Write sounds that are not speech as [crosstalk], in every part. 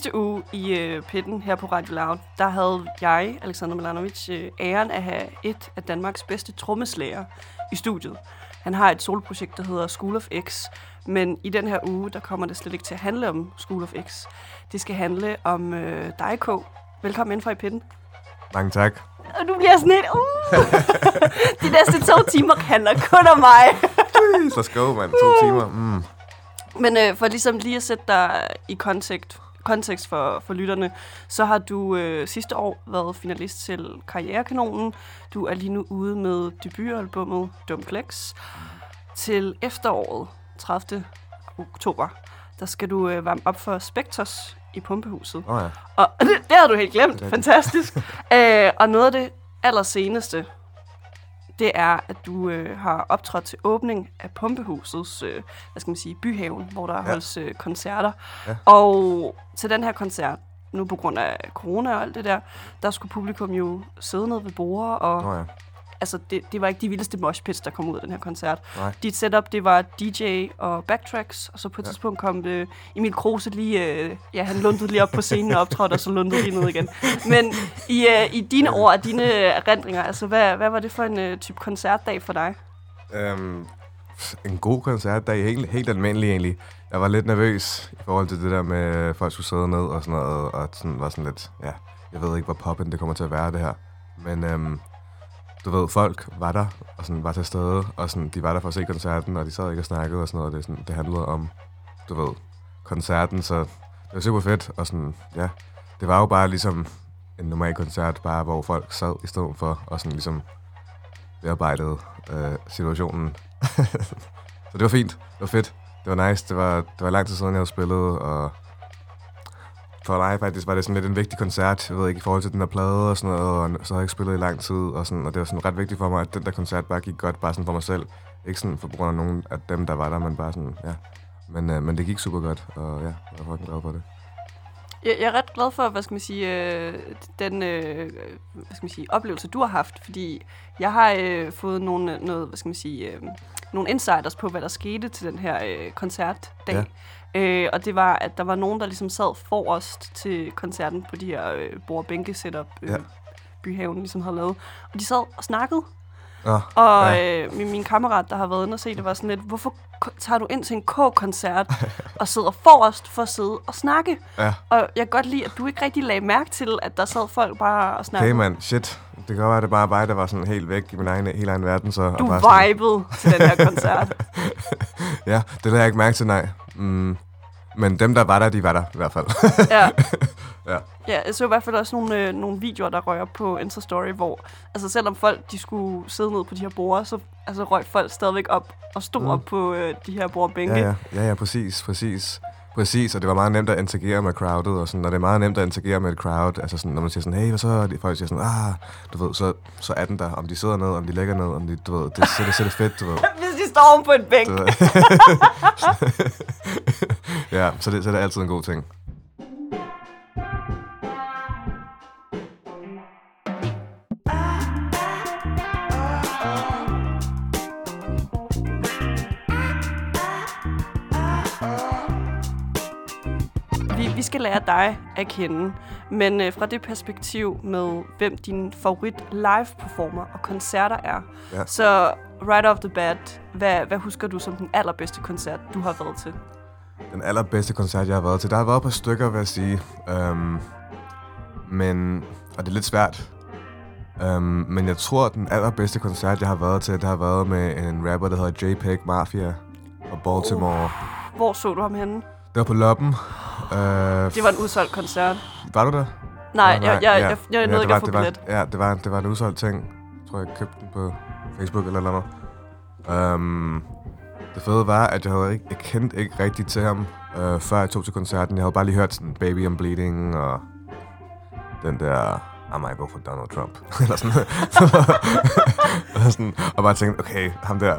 Sidste uge i øh, pitten her på Radio Loud, der havde jeg, Alexander Milanovic, øh, æren at have et af Danmarks bedste trommeslager i studiet. Han har et soloprojekt, der hedder School of X, men i den her uge, der kommer det slet ikke til at handle om School of X. Det skal handle om øh, dig, K. Velkommen ind for i pitten. Mange tak. Og du bliver sådan et, uh! [laughs] De næste to timer handler kun om mig. Let's go, mand. To timer. Mm. Men øh, for ligesom lige at sætte dig i kontekst, kontekst for, for lytterne, så har du øh, sidste år været finalist til Karrierekanonen. Du er lige nu ude med debutalbummet Dumklex. Til efteråret, 30. oktober, der skal du øh, varme op for Spectors i Pumpehuset. Oh, ja. Og [laughs] det, det havde du helt glemt. Det Fantastisk. øh, og noget af det allerseneste, det er, at du øh, har optrådt til åbning af Pumpehusets, øh, hvad skal man sige, byhaven, hvor der ja. holdes øh, koncerter. Ja. Og til den her koncert, nu på grund af corona og alt det der, der skulle publikum jo sidde ned ved bordet, og Oh, ja. Altså, det, det var ikke de vildeste moshpits, der kom ud af den her koncert. Nej. Dit setup, det var DJ og backtracks, og så på et Ja. tidspunkt kom øh, Emil Kruse lige, øh, ja, han lundede lige op på scenen og optrådte, og så lundede lige ned igen. Men i, øh, i dine ord og dine erindringer, altså, hvad, hvad var det for en øh, type koncertdag for dig? Um, en god koncertdag. Helt, helt almindelig, egentlig. Jeg var lidt nervøs i forhold til det der med, at folk skulle sidde ned og sådan noget, og sådan, var sådan lidt, ja, jeg ved ikke, hvor poppen det kommer til at være, det her. Men um, du ved, folk var der, og sådan var til stede, og sådan, de var der for at se koncerten, og de sad ikke og snakkede og sådan noget. Det, sådan, det handlede om, du ved, koncerten, så det var super fedt, og sådan, ja, det var jo bare ligesom en normal koncert, bare hvor folk sad i stedet for, og sådan ligesom bearbejdede øh, situationen. [laughs] så det var fint. Det var fedt. Det var nice. Det var, det var lang tid siden, jeg havde spillet, og for mig faktisk var det sådan lidt en vigtig koncert, jeg ved ikke, i forhold til den her plade og sådan noget, og så havde jeg ikke spillet i lang tid, og, sådan, og det var sådan ret vigtigt for mig, at den der koncert bare gik godt, bare sådan for mig selv. Ikke sådan for grund af nogen af dem, der var der, men bare sådan, ja. Men, øh, men det gik super godt, og ja, jeg var fucking glad for det. Jeg, jeg er ret glad for, hvad skal man sige, øh, den øh, hvad skal man sige, oplevelse, du har haft, fordi jeg har øh, fået nogle, noget, hvad skal man sige, øh, nogle insiders på, hvad der skete til den her øh, koncertdag. Ja. Øh, og det var, at der var nogen, der ligesom sad forrest til koncerten på de her øh, bord bænke setup øh, Ja. byhaven ligesom havde lavet. Og de sad og snakkede, Nå, og Ja. øh, min, min kammerat, der har været inde og se det, var sådan lidt, hvorfor tager du ind til en K-koncert [laughs] og sidder forrest for at sidde og snakke? ja. Og jeg kan godt lide, at du ikke rigtig lagde mærke til, at der sad folk bare og snakkede. Okay, mand. Shit. Det kan godt være, at det bare er mig, der var sådan helt væk i min egen, helt egen verden. Så, Du og bare sådan, vibede til den her koncert. [laughs] Ja, det lader jeg ikke mærke til, nej. Mm. Men dem, der var der, de var der i hvert fald. [laughs] ja. Ja. Ja, jeg så i hvert fald også nogle, øh, nogle videoer, der røg op på Insta-story, hvor altså selvom folk de skulle sidde ned på de her borde, så altså, røg folk stadigvæk op og stod Mm. mm. op på øh, de her bordbænke. ja, ja, ja, ja, præcis, præcis. Præcis, og det var meget nemt at interagere med crowdet, og sådan, og det er meget nemt at interagere med et crowd, altså sådan, når man siger sådan, hey, hvad så, og de folk siger sådan, ah, du ved, så, så er den der, om de sidder ned, om de ligger ned, om de, du ved, det, så, det, så er det fedt, du ved. [laughs] Hvis de står oven på en bænk. [laughs] Ja, så det, så er det altid en god ting. Vi, skal lære dig at kende, men øh, fra det perspektiv med, hvem din favorit live-performer og koncerter er. Ja. Så right off the bat, hvad, hvad husker du som den allerbedste koncert, du har været til? Den allerbedste koncert, jeg har været til. Der har været et par stykker, vil jeg sige. Um, men, og det er lidt svært. Um, men jeg tror, at den allerbedste koncert, jeg har været til, det har været med en rapper, der hedder JPEG Mafia og Baltimore. Hvor så du ham henne? Det var på Loppen. Uh, Det var en udsolgt koncert. var du der? Nej, Nå, jeg, jeg, jeg, jeg, jeg Ja, nåede det ikke var- at få det var, billet. Ja, det var, det var en udsolgt ting. Jeg tror, jeg købte den på Facebook eller noget. Um, det fede var, at jeg, havde ikke, jeg kendte ikke rigtigt til ham, uh, før jeg tog til koncerten. Jeg havde bare lige hørt sådan Baby I'm Bleeding og den der I might go for Donald Trump. [laughs] eller sådan. [laughs] og, sådan, og bare tænkte, okay, ham der,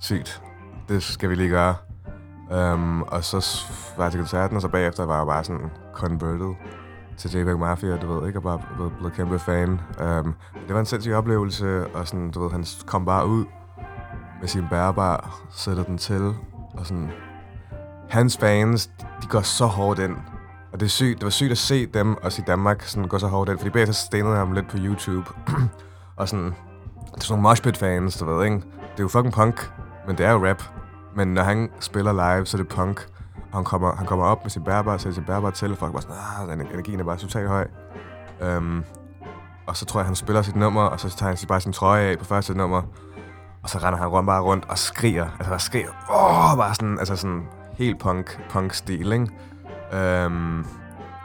sygt. Det skal vi lige gøre. Um, og så var jeg til koncerten, og så bagefter var jeg bare sådan converted til JPEG Mafia, du ved, ikke? Og bare blevet, blevet kæmpe fan. Um, det var en sindssyg oplevelse, og sådan, du ved, han kom bare ud med sin bærbar, sætter den til, og sådan, hans fans, de går så hårdt ind. Og det, er sygt, det var sygt at se dem, også i Danmark, sådan gå så hårdt ind, fordi bagefter stenede jeg ham lidt på YouTube. [clears throat] og sådan, det er sådan nogle moshpit-fans, du ved, ikke? Det er jo fucking punk, men det er jo rap. Men når han spiller live, så er det punk. Og han kommer, han kommer op med sin bærbar, sætter sin bærbar til, og folk bare sådan, ah, energien er bare totalt høj. Um, og så tror jeg, han spiller sit nummer, og så tager han bare sin trøje af på første nummer. Og så render han rundt bare rundt og skriger. Altså bare skriger. Åh, bare sådan, altså sådan helt punk, punk-stil, ikke? Um,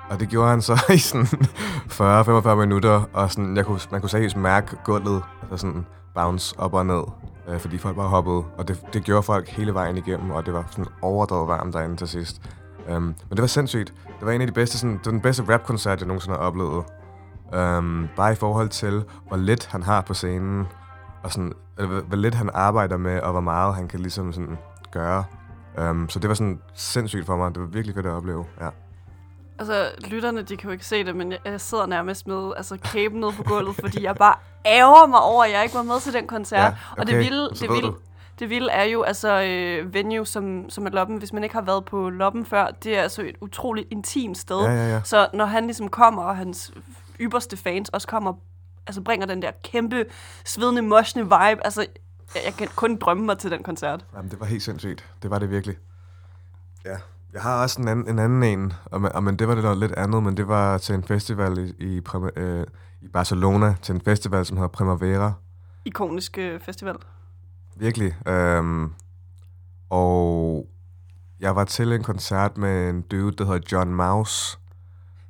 og det gjorde han så [laughs] i sådan 40-45 minutter, og sådan, jeg kunne, man kunne seriøst mærke gulvet, altså sådan bounce op og ned, øh, fordi folk bare hoppede. Og det, det gjorde folk hele vejen igennem, og det var sådan overdrevet varmt derinde til sidst. Um, men det var sindssygt. Det var en af de bedste, sådan, det var den bedste rap-koncert, jeg nogensinde har oplevet. Um, bare i forhold til, hvor lidt han har på scenen, og sådan, eller, hvor lidt han arbejder med, og hvor meget han kan ligesom sådan gøre. Um, så det var sådan sindssygt for mig. Det var virkelig fedt at opleve, ja. Altså, lytterne, de kan jo ikke se det, men jeg, sidder nærmest med altså, kæben nede på gulvet, fordi jeg bare ærger mig over, at jeg ikke var med til den koncert. Ja, okay. Og det vilde, det vilde, du. det vilde er jo, altså, øh, venue som, som er Loppen, hvis man ikke har været på Loppen før, det er altså et utroligt intimt sted. Ja, ja, ja. Så når han ligesom kommer, og hans ypperste fans også kommer, altså bringer den der kæmpe, svedende, moshende vibe, altså, jeg, jeg kan kun drømme mig til den koncert. Jamen, det var helt sindssygt. Det var det virkelig. Ja. Jeg har også en anden en, anden en og, men- og, men det var det noget lidt andet, men det var til en festival i, i, øh, i Barcelona, til en festival, som hedder Primavera. Ikonisk øh, festival. Virkelig. Øhm, og jeg var til en koncert med en dude, der hedder John Mouse,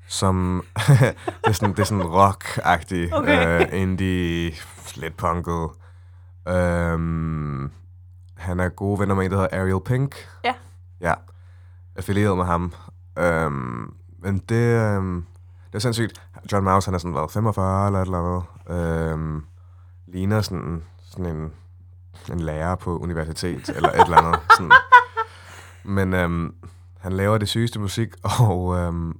som [laughs] det, er sådan, det er sådan rock-agtig, Okay. øh, indie, lidt punket. Øhm, han er gode venner med en, der hedder Ariel Pink. Ja. Ja, affilieret med ham. Øhm, men det, øhm, det er sindssygt. John Mouse, han er sådan, været 45 eller et eller andet. Øhm, ligner sådan, sådan en, en lærer på universitet, eller et eller andet. Sådan. Men øhm, han laver det sygeste musik, [laughs] og øhm,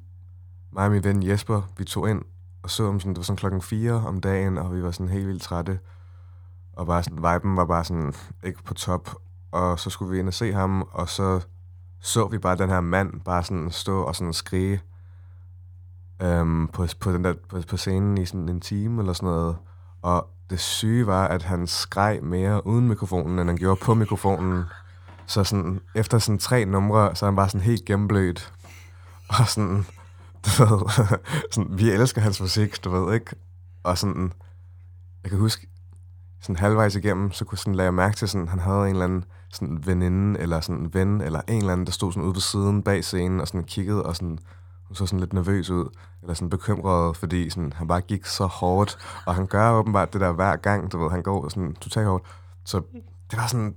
mig og min ven Jesper, vi tog ind og så ham sådan, det var sådan klokken 4 om dagen, og vi var sådan helt vildt trætte. Og bare sådan, viben var bare sådan ikke på top. Og så skulle vi ind og se ham, og så så vi bare den her mand bare sådan stå og sådan skrige øhm, på, på, den der, på, på scenen i sådan en time eller sådan noget. Og det syge var, at han skreg mere uden mikrofonen, end han gjorde på mikrofonen. Så sådan, efter sådan tre numre, så er han bare sådan helt gennemblødt. Og sådan, du ved, [laughs] sådan, vi elsker hans musik, du ved, ikke? Og sådan, jeg kan huske, sådan halvvejs igennem, så kunne sådan lade jeg mærke til, sådan, han havde en eller anden sådan veninde, eller sådan en ven, eller en eller anden, der stod sådan ude på siden bag scenen, og sådan kiggede, og sådan, hun så sådan lidt nervøs ud, eller sådan bekymret, fordi sådan, han bare gik så hårdt, og han gør åbenbart det der hver gang, du ved, han går sådan totalt hårdt. Så det var sådan,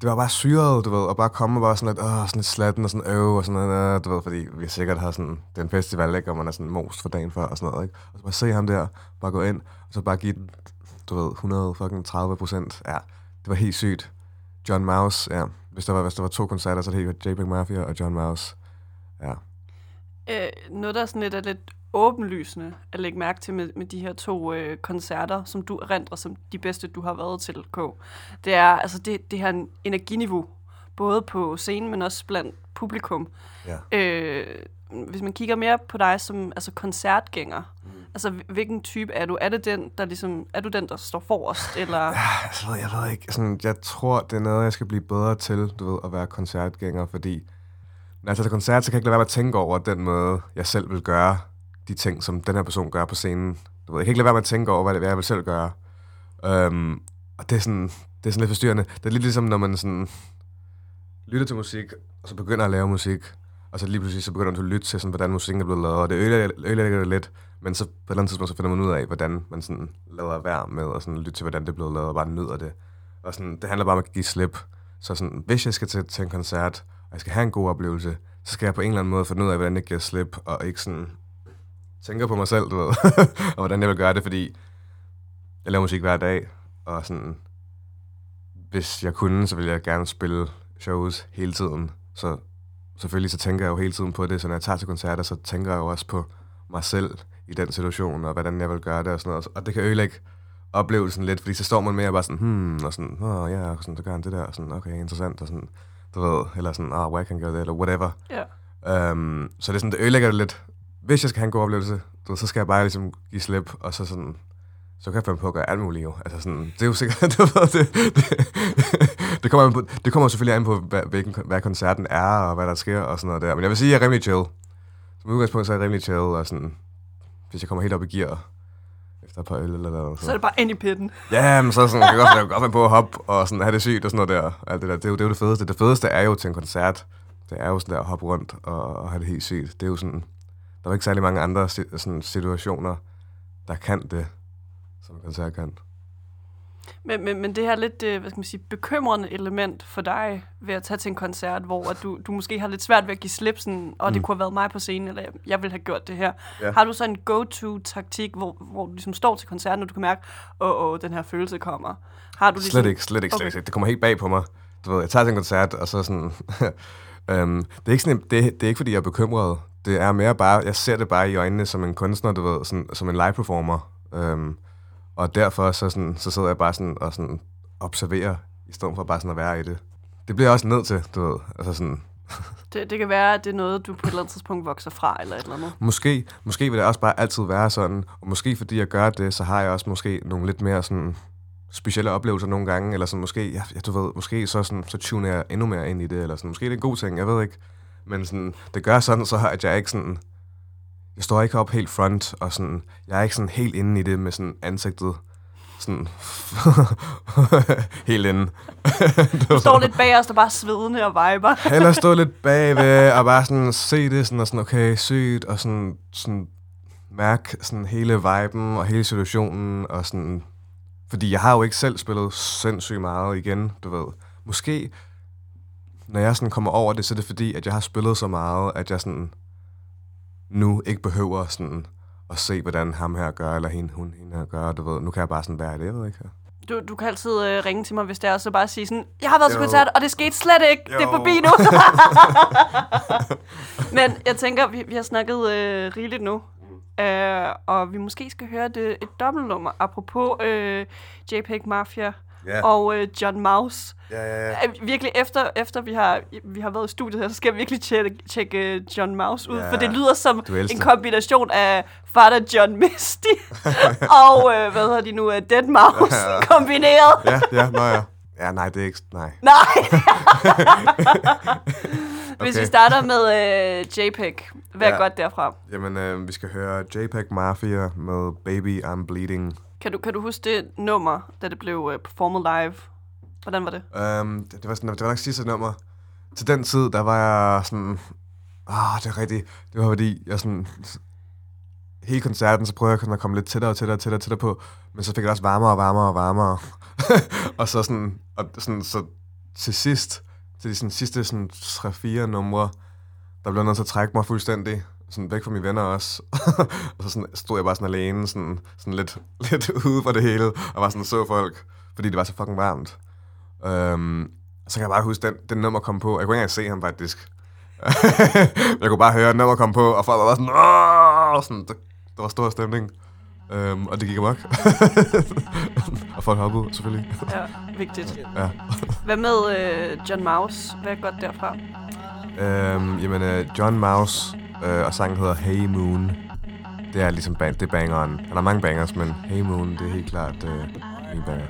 det var bare syret, du ved, og bare komme og bare sådan lidt, åh, sådan lidt slatten og sådan øv og sådan noget, du ved, fordi vi sikkert har sådan, den festival, ikke, og man er sådan most for dagen før og sådan noget, ikke? Og så bare se ham der, bare gå ind, og så bare give den, du ved, 130 procent. Ja, det var helt sygt. John Mouse, ja. Hvis der var, hvis der var to koncerter, så det helt JPEG Mafia og John Mouse. Ja. Øh, noget, der er sådan lidt, er lidt åbenlysende at lægge mærke til med, med de her to øh, koncerter, som du erindrer som de bedste, du har været til, K. Det er altså det, det her energiniveau, både på scenen, men også blandt publikum. Ja. Øh, hvis man kigger mere på dig som altså koncertgænger, mm altså hvilken type er du? Er det den, der ligesom, er du den, der står forrest, eller? Altså, jeg ved ikke, sådan, jeg tror, det er noget, jeg skal blive bedre til, du ved, at være koncertgænger, fordi når jeg tager til koncert, så kan jeg ikke lade være med at tænke over den måde, jeg selv vil gøre de ting, som den her person gør på scenen. Du ved, jeg kan ikke lade være med at tænke over, hvad, det, er, jeg vil selv gøre. Um, og det er, sådan, det er sådan lidt forstyrrende. Det er lidt ligesom, når man sådan lytter til musik, og så begynder at lave musik, og så lige pludselig så begynder du at lytte til, sådan, hvordan musikken er blevet lavet, og det ødelægger det lidt, men så på et eller andet tidspunkt, så finder man ud af, hvordan man sådan lader være med at sådan lytte til, hvordan det er blevet lavet, og bare nyder det. Og sådan, det handler bare om at give slip. Så sådan, hvis jeg skal til, til en koncert, og jeg skal have en god oplevelse, så skal jeg på en eller anden måde finde ud af, hvordan jeg giver slip, og ikke sådan tænker på mig selv, du ved, [laughs] og hvordan jeg vil gøre det, fordi jeg laver musik hver dag, og sådan, hvis jeg kunne, så ville jeg gerne spille shows hele tiden. Så selvfølgelig så tænker jeg jo hele tiden på det, så når jeg tager til koncerter, så tænker jeg jo også på mig selv i den situation, og hvordan jeg vil gøre det og sådan noget. Og det kan ødelægge oplevelsen lidt, fordi så står man med og bare sådan, hmm, og sådan, åh ja, og sådan, så gør han det der, og sådan, okay, interessant, og sådan. du ved, eller sådan, ah, oh, where can gøre det, eller whatever. Ja. Um, så det er sådan, det ødelægger det lidt. Hvis jeg skal have en god oplevelse, du ved, så skal jeg bare ligesom give slip, og så sådan, så kan jeg finde på at gøre alt muligt jo. Altså sådan, det er jo sikkert, [laughs] ved, det, det, det, kommer, på, det kommer selvfølgelig an på, hvad, hvilken, hvad koncerten er, og hvad der sker, og sådan noget der. Men jeg vil sige, at jeg er rimelig chill. Som udgangspunkt, så er jeg rimelig chill, og sådan, hvis jeg kommer helt op i gear, efter et par øl eller noget. Så er det bare ind i pitten. Ja, men så sådan, kan jeg godt, jeg kan godt være på at hoppe og sådan, have det sygt og sådan noget der. Alt det, der. Det, er jo, det er jo det fedeste. Det fedeste er jo til en koncert. Det er jo sådan der at hoppe rundt og, og have det helt sygt. Det er jo sådan, der er ikke særlig mange andre sådan situationer, der kan det, som en koncert kan. Men, men, men det her lidt, øh, hvad skal man sige, bekymrende element for dig ved at tage til en koncert, hvor at du, du måske har lidt svært ved at give slip, sådan, og det Mm. kunne have været mig på scenen, eller jeg ville have gjort det her. Ja. Har du så en go-to-taktik, hvor, hvor du ligesom står til koncerten, og du kan mærke, åh, åh, den her følelse kommer? Har du ligesom, Slet ikke, slet ikke, slet Okay. ikke. Det kommer helt bag på mig. Du ved, jeg tager til en koncert, og så sådan... [laughs] øhm, det, er ikke sådan, det, det er ikke, fordi jeg er bekymret. Det er mere bare, jeg ser det bare i øjnene som en kunstner, du ved, sådan, som en live performer. Øhm, og derfor så, sådan, så sidder jeg bare sådan og sådan observerer, i stedet for bare sådan at være i det. Det bliver jeg også nødt til, du ved. Altså sådan, [laughs] Det, det kan være, at det er noget, du på et eller andet tidspunkt vokser fra, eller et eller andet. Måske, måske vil det også bare altid være sådan, og måske fordi jeg gør det, så har jeg også måske nogle lidt mere sådan specielle oplevelser nogle gange, eller sådan måske, ja, ja, du ved, måske så, sådan, så tuner jeg endnu mere ind i det, eller sådan, måske det er en god ting, jeg ved ikke. Men sådan, det gør sådan, så at jeg ikke sådan, jeg står ikke op helt front, og sådan, jeg er ikke sådan helt inde i det med sådan ansigtet, sådan, [laughs] helt inde. [laughs] Du står lidt bag os, der bare svedende og viber. [laughs] Eller stå lidt bagved og bare sådan se det sådan, og sådan, okay, sygt, og sådan, sådan mærke sådan hele viben og hele situationen, og sådan, fordi jeg har jo ikke selv spillet sindssygt meget igen, du ved. Måske, når jeg sådan kommer over det, så er det fordi, at jeg har spillet så meget, at jeg sådan nu ikke behøver sådan at se, hvordan ham her gør, eller hende, hun, hende her gør, du ved. Nu kan jeg bare sådan være det, jeg ved ikke. Du, du kan altid øh, ringe til mig, hvis det er, og så bare sige sådan, jeg har været til Jo. koncert, og det skete slet ikke. Det er Jo. forbi nu. [laughs] Men jeg tænker, vi, vi har snakket øh, rigeligt nu. Øh, og vi måske skal høre det, et dobbeltnummer, apropos øh, JPEG Mafia Ja, og øh, John Mouse. ja, ja. ja. Øh, virkelig, efter, efter vi, har, vi har været i studiet her, så skal jeg virkelig tjekke, tjekke øh, John Mouse ud, Ja. for det lyder som en kombination af Father John Misty [laughs] og, øh, hvad hedder de nu, øh, Dead Mouse Ja. [laughs] kombineret. Ja, ja, nå ja. Ja, nej, det er ikke... Nej. [laughs] Nej! Hvis Okay. vi starter med øh, JPEG, hvad er Ja. godt derfra? Jamen, øh, vi skal høre JPEG Mafia med Baby I'm Bleeding. Kan du, kan du huske det nummer, da det blev øh, performet live? Hvordan var det? Um, det, det, var sådan, det var nok sidste nummer. Til den tid, der var jeg sådan... Ah, det er rigtigt. Det var fordi, jeg sådan... Hele koncerten, så prøvede jeg at komme lidt tættere og tættere og tættere, og tættere på. Men så fik jeg også varmere og varmere og varmere. [laughs] og så sådan... Og sådan, så til sidst, til de sådan, sidste sådan, 3-4 numre, der blev nødt til at trække mig fuldstændig. Sådan væk fra mine venner også. [laughs] og så sådan, stod jeg bare sådan alene, sådan, sådan lidt, [laughs] lidt ude for det hele, og var sådan så folk, fordi det var så fucking varmt. Um, så kan jeg bare huske, den, den nummer kom på. Jeg kunne ikke engang se ham faktisk. [laughs] jeg kunne bare høre, at nummer kom på, og folk var bare sådan, Åh! sådan der, der var stor stemning. Um, og det gik amok. og folk hoppede, selvfølgelig. Ja, vigtigt. ja. Hvad med øh, John Mouse? Hvad er godt derfra? Um, jamen, uh, John Mouse, øh, og sangen hedder Hey Moon. Det er ligesom band, det er bangeren. Der er mange bangers, men Hey Moon, det er helt klart øh, en banger.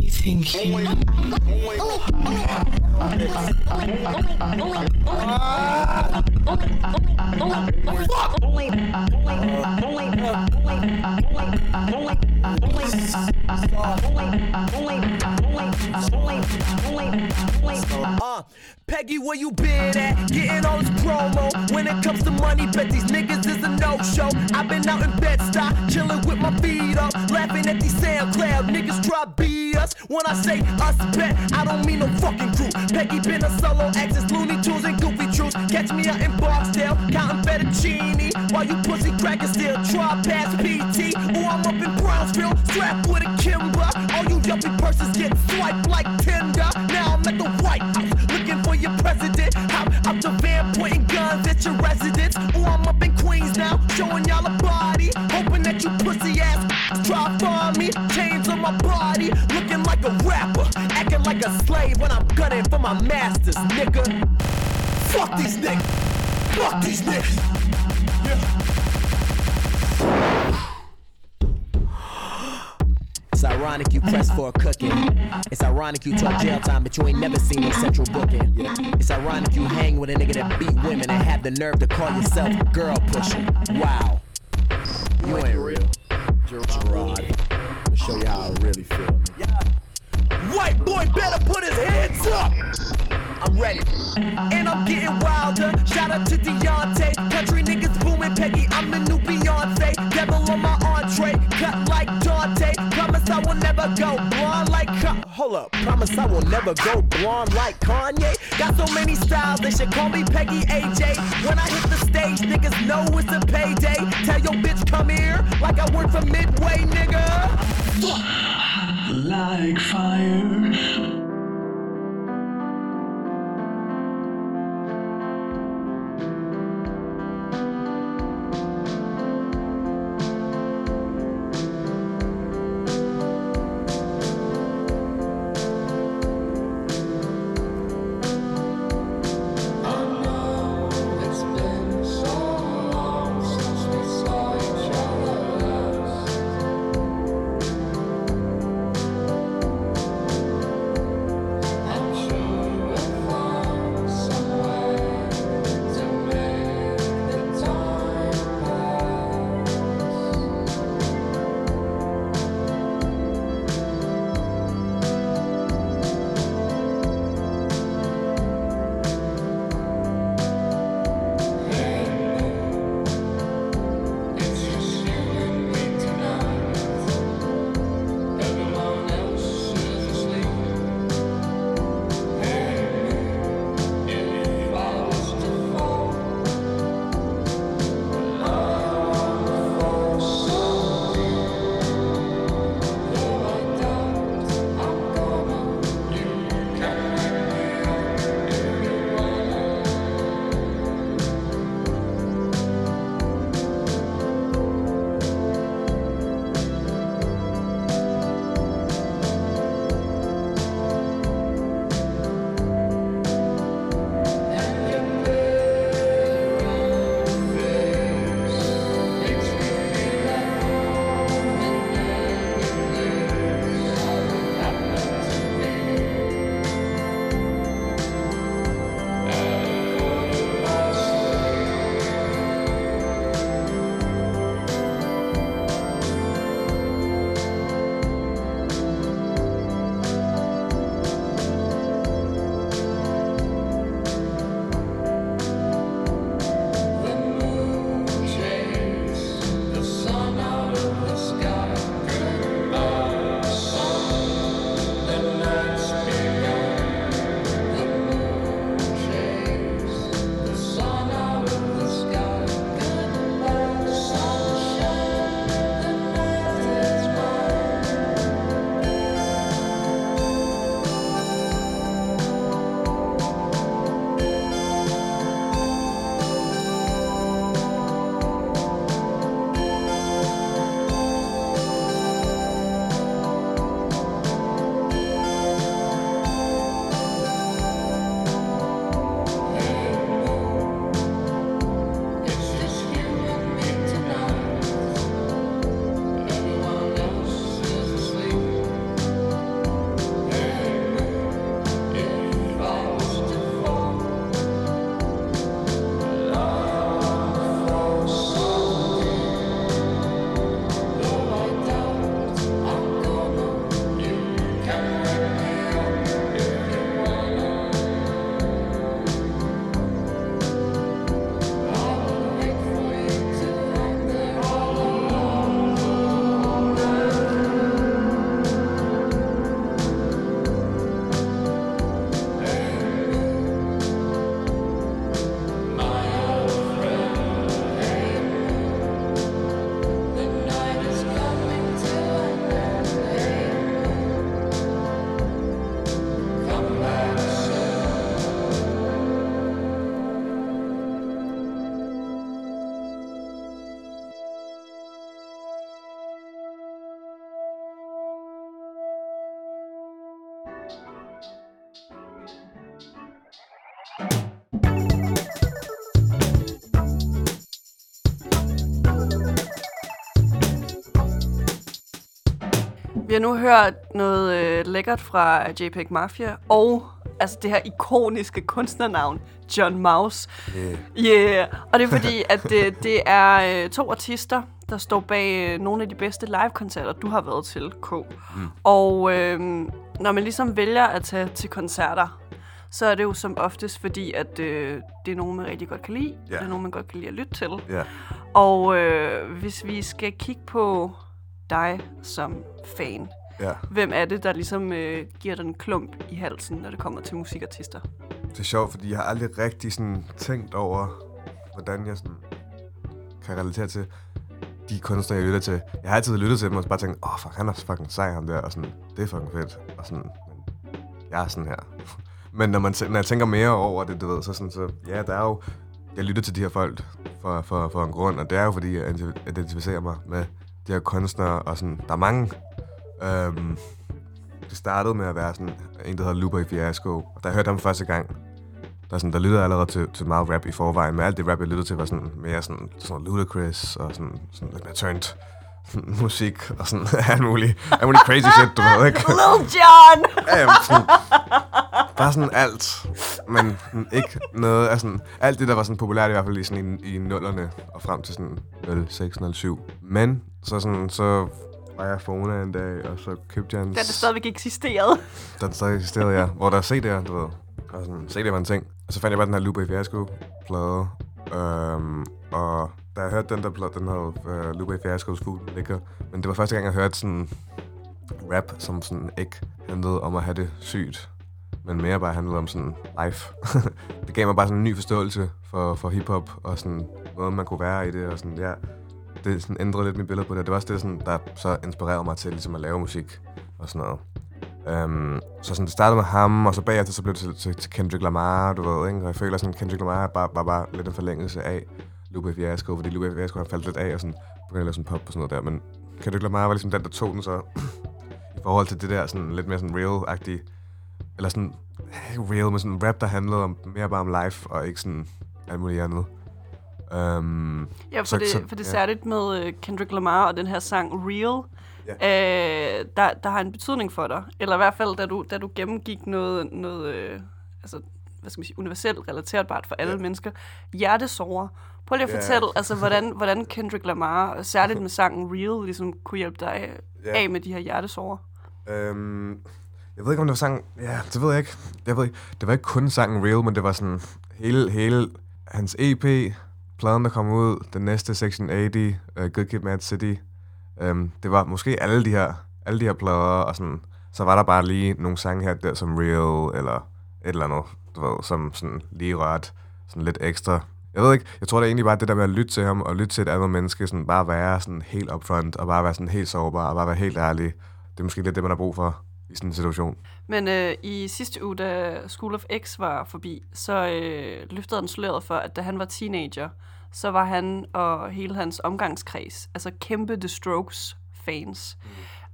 You think you Uh, Peggy, where you been at? Getting all this promo. When it comes to money, bet these niggas is a no-show. I've been out in Bed-Stuy, chilling with my feet up, laughing at these SoundCloud niggas try beat us. When I say us bet, I don't mean no fucking crew. Peggy been a solo access, Looney Tunes and Goofy Truths. Catch me out in Barksdale, counting fettuccine, while you pussy crackers still try past PT. Ooh, I'm up in Brownsville, strapped with a Kimber. All you yuppie purses get swiped like Tinder. Now I'm at the White House, looking for your president. Hop out the van, pointing guns at your residence. Gunning for my masters, nigga. Fuck these niggas. Fuck these niggas. It's ironic you press for a cooking. It's ironic you talk jail time, but you ain't never seen no central booking. It's ironic you hang with a nigga that beat women and have the nerve to call yourself girl pusher. Wow. You ain't real. Gerard. I'll show you how I really feel. Better put his hands up. I'm ready. And I'm getting wilder. Shout out to Deontay. Country niggas booming Peggy. I'm the new Beyonce. Devil on my entree. Cut like Dante. Promise I will never go blonde like Hold up. Promise I will never go blonde like Kanye. Got so many styles. They should call me Peggy AJ. When I hit the stage, niggas know it's a payday. Tell your bitch come here. Like I work for Midway, nigga. like fire. Har nu hørt noget øh, lækkert fra JPEG Mafia, og altså det her ikoniske kunstnernavn, John Mouse. Yeah. Yeah. Og det er fordi, [laughs] at det, det er øh, to artister, der står bag øh, nogle af de bedste live-koncerter, du har været til, K. Mm. Og øh, når man ligesom vælger at tage til koncerter, så er det jo som oftest fordi, at øh, det er nogen, man rigtig godt kan lide. Ja. Det er nogen, man godt kan lide at lytte til. Ja. Og øh, hvis vi skal kigge på dig som fan, Ja. hvem er det, der ligesom øh, giver dig en klump i halsen, når det kommer til musikartister? Det er sjovt, fordi jeg har aldrig rigtig sådan tænkt over, hvordan jeg sådan kan relatere til de kunstnere, jeg lytter til. Jeg har altid lyttet til dem og bare tænkt, åh, oh, fuck, han er fucking sej, ham der, og sådan, det er fucking fedt. Og sådan, men jeg er sådan her. [laughs] men når, man, når jeg tænker mere over det, du ved, så sådan, så, ja, der er jo, jeg lytter til de her folk for, for, for en grund, og det er jo, fordi jeg identi- identificerer mig med de her kunstnere, og sådan, der er mange, øhm, det startede med at være sådan en, der hedder Luper i Fiasco. Og da jeg hørte ham første gang, der, sådan, der lyttede jeg allerede til, til meget rap i forvejen, men alt det rap, jeg lyttede til, var sådan mere sådan, sådan Ludacris og sådan, sådan lidt mere turned [laughs] sådan, musik og sådan [laughs] alt muligt, alt muligt crazy shit, du ved, ikke? [laughs] Lil! Ja, jamen, sådan, bare sådan alt, men ikke noget af sådan, alt det, der var sådan populært i hvert fald i, sådan, i, i nullerne og frem til sådan 06, 07. Men så sådan, så Fona en dag, og så købte jeg en... Da det stadigvæk eksisterede. Da [laughs] den stadig eksisterede, ja. Hvor der er CD'er, du ved. Og sådan, CD'er var en ting. Og så fandt jeg bare den her Lupe Fiasco-plade. Øhm, og da jeg hørte den der plade, den hed uh, Lupe Fiasco's Food Liquor. Men det var første gang, jeg hørte sådan rap, som sådan ikke handlede om at have det sygt. Men mere bare handlede om sådan life. [laughs] det gav mig bare sådan en ny forståelse for, for hiphop, og sådan noget, man kunne være i det, og sådan, ja. Det sådan ændrede lidt mit billede på det. Det var også det, sådan, der så inspirerede mig til ligesom at lave musik og sådan noget. Um, så sådan, det startede med ham, og så bagefter så blev det til, til, til Kendrick Lamar, du ved, ikke? Og jeg føler sådan, Kendrick Lamar var bare, bare, bare lidt en forlængelse af Lupe Fiasco, fordi Lupe Fiasco har faldet lidt af og sådan, begyndte at lave sådan pop og sådan noget der, men Kendrick Lamar var ligesom den, der tog den så [clears throat] i forhold til det der sådan lidt mere sådan real-agtige, eller sådan, ikke real, men sådan rap, der handlede om, mere bare om life, og ikke sådan alt muligt andet. Um, Ja, for, Så- det, så- for det er ja. særligt med øh, Kendrick Lamar og den her sang Real, Ja. øh, der, der har en betydning for dig. Eller i hvert fald, da du, da du gennemgik noget, noget øh, altså, hvad skal man sige, universelt relaterbart for alle Ja. mennesker. Hjertesover. Prøv lige at Ja. fortælle, altså, [laughs] hvordan, hvordan Kendrick Lamar, særligt med sangen Real, ligesom kunne hjælpe dig Ja. af med de her hjertesover. Øhm, jeg ved ikke, om det var sang... Ja, det ved jeg ikke. Jeg ved ikke. Det var ikke kun sangen Real, men det var sådan hele, hele hans EP, pladen, der kom ud, den næste Section 80, uh, øh, Good Kid, Mad City. Um, det var måske alle de her, alle de her plader, og sådan, så var der bare lige nogle sange her der som Real, eller et eller andet, du ved, som sådan lige rørt sådan lidt ekstra. Jeg ved ikke, jeg tror da egentlig bare det der med at lytte til ham, og lytte til et andet menneske, sådan bare være sådan helt upfront, og bare være sådan helt sårbar, og bare være helt ærlig. Det er måske lidt det, man har brug for i sådan en situation. Men øh, i sidste uge, da School of X var forbi, så øh, løftede han sløret for, at da han var teenager, så var han og hele hans omgangskreds, altså kæmpe The Strokes fans. Mm.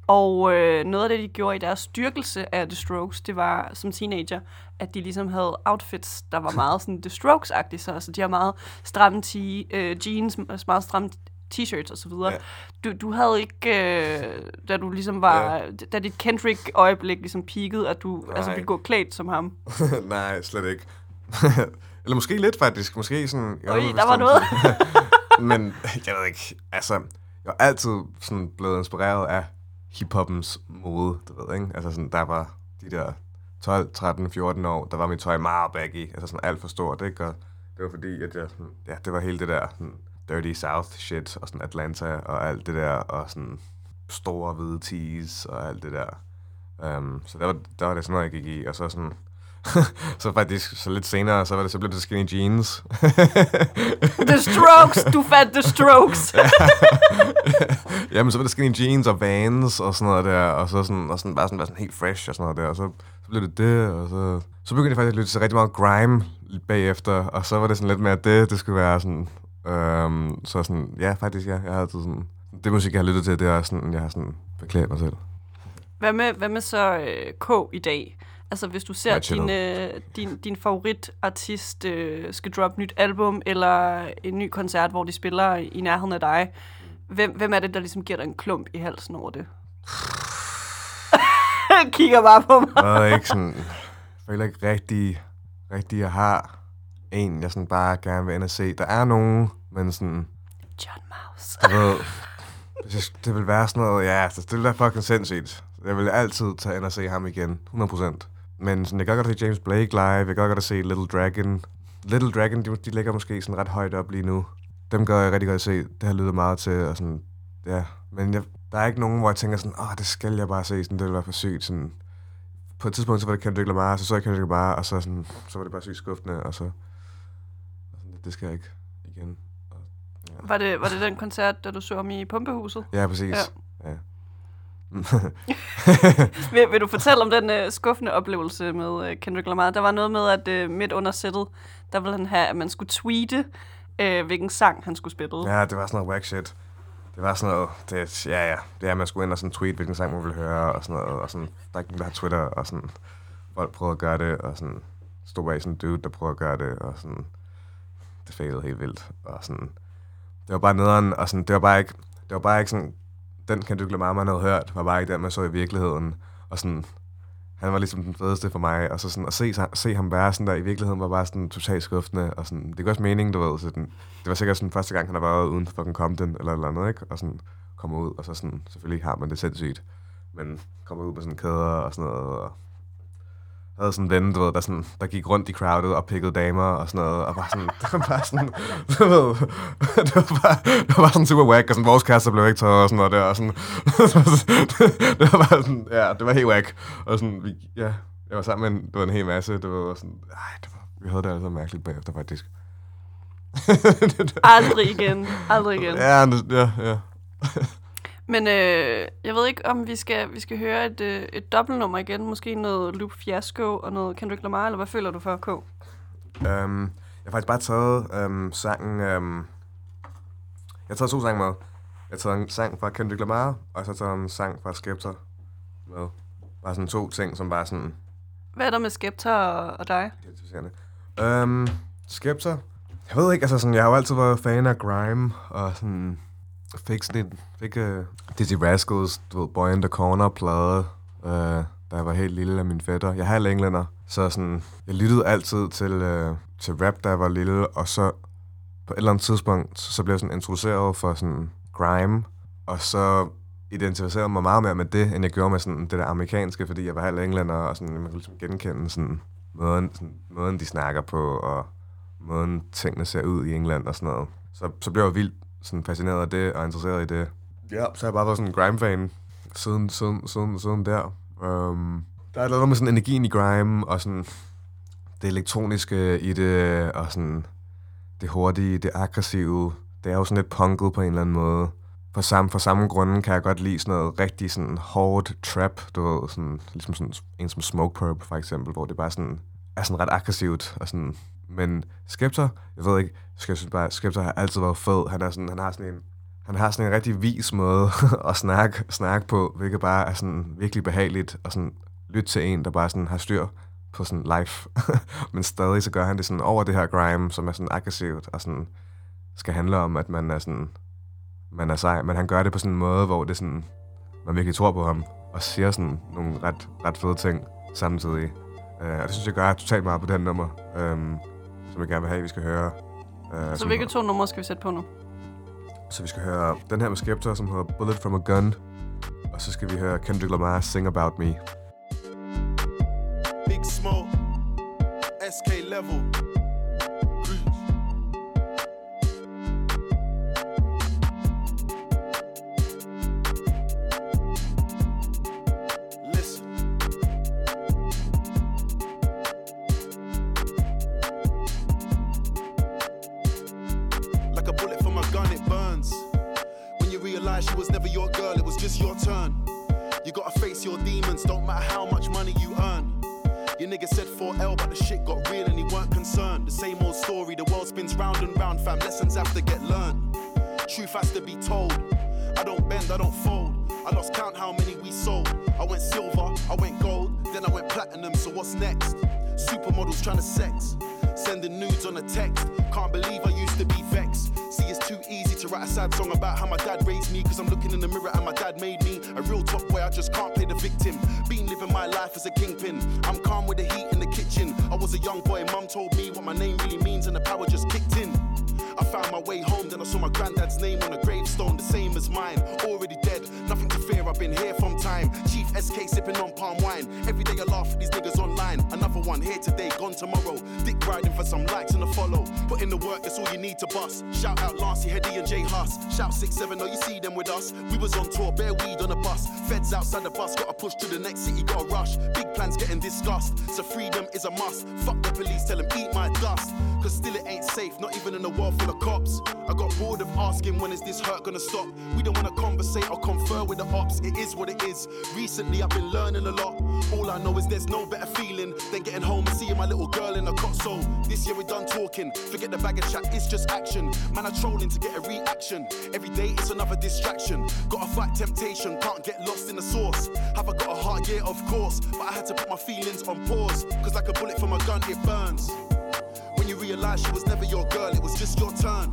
Og øh, noget af det, de gjorde i deres styrkelse af The Strokes, det var som teenager, at de ligesom havde outfits, der var meget sådan The Strokes-agtige. Så altså, de har meget stramme t- øh, jeans, meget stramme t-shirts og så videre. Ja. Du, du havde ikke, øh, da du ligesom var, ja. da dit Kendrick-øjeblik ligesom peakede, at du Nej. altså ville gå klædt som ham. [laughs] Nej, slet ikke. [laughs] Eller måske lidt faktisk. Måske sådan... jeg ved der var noget. [laughs] Men jeg ved ikke, altså... Jeg er altid sådan blevet inspireret af hiphoppens mode, du ved, ikke? Altså sådan, der var de der 12, 13, 14 år, der var mit tøj meget baggy, altså sådan alt for stort, ikke? Og det var fordi, at jeg sådan, ja, det var hele det der sådan, Dirty South shit, og sådan Atlanta, og alt det der, og sådan store hvide tees, og alt det der. Um, så der var, der var det sådan noget, jeg gik i, og så sådan, [laughs] så faktisk, så lidt senere, så var det, så blev det skinny jeans. [laughs] The Strokes! Du fandt The Strokes! [laughs] Jamen, så var det skinny jeans og vans og sådan noget der, og så sådan, og sådan bare sådan, være sådan helt fresh og sådan noget der, og så, så blev det det, og så, så begyndte jeg faktisk at lytte til rigtig meget grime bagefter, og så var det sådan lidt mere det, det skulle være sådan, øhm, så sådan, ja, faktisk, ja, jeg har altid sådan, det musik, jeg har lyttet til, det er sådan, jeg har sådan beklædt mig selv. Hvad med, hvad med så øh, K i dag? Altså, hvis du ser din, øh, din, din favoritartist øh, skal droppe nyt album, eller en ny koncert, hvor de spiller i nærheden af dig, hvem, hvem er det, der ligesom giver dig en klump i halsen over det? [laughs] kigger bare på mig. Jeg ved ikke sådan... Jeg føler ikke rigtig, rigtig, jeg har en, jeg sådan bare gerne vil ind og se. Der er nogen, men sådan... John Mouse. Du ved, jeg- det vil være sådan noget, ja, altså, det vil være fucking sindssygt. Jeg vil altid tage ind og se ham igen, 100%. Men sådan, jeg kan godt se James Blake live, jeg kan godt se Little Dragon. Little Dragon, de, de ligger måske sådan ret højt op lige nu. Dem gør jeg rigtig godt se. Det har lyttet meget til, og sådan, ja. Men jeg, der er ikke nogen, hvor jeg tænker sådan, åh, det skal jeg bare se, sådan, det vil være for sygt. Sådan, på et tidspunkt, så var det Kendrick Lamar, så så jeg Kendrick Lamar, og så, sådan, så var det bare sygt skuffende, og så, det skal jeg ikke igen. Var det, var det den koncert, da du så ham i Pumpehuset? Ja, præcis. Ja. Ja. ja. [laughs] Vil, vil du fortælle om den uh, skuffende oplevelse med uh, Kendrick Lamar? Der var noget med, at uh, midt under sættet, der ville han have, at man skulle tweete, uh, hvilken sang han skulle spille. Ja, det var sådan noget whack shit. Det var sådan noget, det, ja ja, det er, man skulle ind og sådan tweet, hvilken sang man ville høre, og sådan noget, og sådan, der er ikke nogen, der har Twitter, og sådan, folk prøvede at gøre det, og sådan, stod bag sådan en dude, der prøvede at gøre det, og sådan, det failede helt vildt, og sådan, det var bare nederen, og sådan, det var bare ikke, det var bare ikke sådan, den kan du glemme, man havde hørt, var bare ikke den, man så i virkeligheden, og sådan, han var ligesom den fedeste for mig, og så sådan, at se, se ham være sådan der i virkeligheden, var bare sådan totalt skuffende, og sådan, det gør også mening, du ved, så den, det var sikkert sådan første gang, han har været uden for fucking Compton, eller eller andet, ikke? Og sådan kommer ud, og så sådan, selvfølgelig har man det sindssygt, men kommer ud med sådan kæder og sådan noget, og havde sådan en ven, du ved, der, sådan, der gik rundt i crowdet og pikkede damer og sådan noget, og bare sådan, [laughs] det var bare sådan, du ved, [laughs] det var bare, det var bare sådan super whack, og sådan, vores kærester blev ikke taget og sådan noget der, og sådan, [laughs] det var bare sådan, ja, det var helt whack, og sådan, vi, ja, jeg var sammen med en, det var en hel masse, det var sådan, ej, det var, vi havde det altså mærkeligt bagefter, faktisk. Aldrig igen. Aldrig igen. Ja, ja, ja. Men øh, jeg ved ikke, om vi skal, vi skal høre et, øh, et dobbeltnummer igen. Måske noget Loop Fiasco og noget Kendrick Lamar, eller hvad føler du for, K? Um, jeg har faktisk bare taget um, sangen... Um, jeg har taget to sange med. Jeg har taget en sang fra Kendrick Lamar, og så har jeg taget en sang fra Skepta med. Bare sådan to ting, som bare sådan... Hvad er der med Skepta og, og dig? Er. Um, Skepta? Jeg ved ikke, altså sådan, jeg har jo altid været fan af grime, og sådan fik sådan en, fik uh, Dizzy Rascals, du ved, Boy in the Corner plade, uh, da jeg var helt lille af min fætter. Jeg er halv englænder, så sådan, jeg lyttede altid til, uh, til rap, da jeg var lille, og så på et eller andet tidspunkt, så blev jeg sådan introduceret for sådan grime, og så identificerede jeg mig meget mere med det, end jeg gjorde med sådan det der amerikanske, fordi jeg var halv englænder, og sådan, man kunne ligesom genkende sådan måden, sådan, måden, de snakker på, og måden tingene ser ud i England og sådan noget. Så, så blev jeg vildt sådan fascineret af det, og interesseret i det. Ja, så har jeg bare været sådan en grime-fan siden, siden, siden, siden der. Um, der er noget med sådan energien i grime, og sådan det elektroniske i det, og sådan det hurtige, det aggressive. Det er jo sådan lidt punket på en eller anden måde. For samme, for samme grunde kan jeg godt lide sådan noget rigtig sådan hårdt trap, du ved, sådan, ligesom sådan en som Smoke Purp for eksempel, hvor det bare sådan er sådan ret aggressivt, og sådan, men Skepta, jeg ved ikke, jeg synes bare, Skepta har altid været fed, han er sådan, han har sådan en, han har sådan en rigtig vis måde [laughs] at snakke, snakke på, hvilket bare er sådan virkelig behageligt, og sådan lytte til en, der bare sådan har styr på sådan life. [laughs] Men stadig så gør han det sådan over det her grime, som er sådan aggressivt, og sådan skal handle om, at man er sådan, man er sej, men han gør det på sådan en måde, hvor det sådan, man virkelig tror på ham, og siger sådan nogle ret, ret fede ting samtidig. Uh, og det synes jeg gør totalt meget på den nummer, um, som jeg gerne vil have, vi skal høre. Uh, Så hvilke to numre skal vi sætte på nu? så vi skal høre den her med Skepta, som hedder Bullet from a Gun. Og så skal vi høre Kendrick Lamar Sing About Me. Big Smoke, SK Level. Us. We was on tour, bare weed on a bus. Feds outside the bus, gotta push to the next city, gotta rush. Big plans getting discussed, so freedom is a must. Fuck the police, tell them eat my dust. Cause still it ain't safe, not even in a world full of cops. Asking when is this hurt gonna stop. We don't wanna conversate or confer with the ops, it is what it is. Recently I've been learning a lot. All I know is there's no better feeling than getting home and seeing my little girl in a cot. So this year we're done talking, forget the bag of chat, it's just action. Man, I trolling to get a reaction. Every day it's another distraction. Gotta fight temptation, can't get lost in the source. Have I got a heart? Yeah, of course. But I had to put my feelings on pause. Cause like a bullet from a gun, it burns. When you realize she was never your girl, it was just your turn.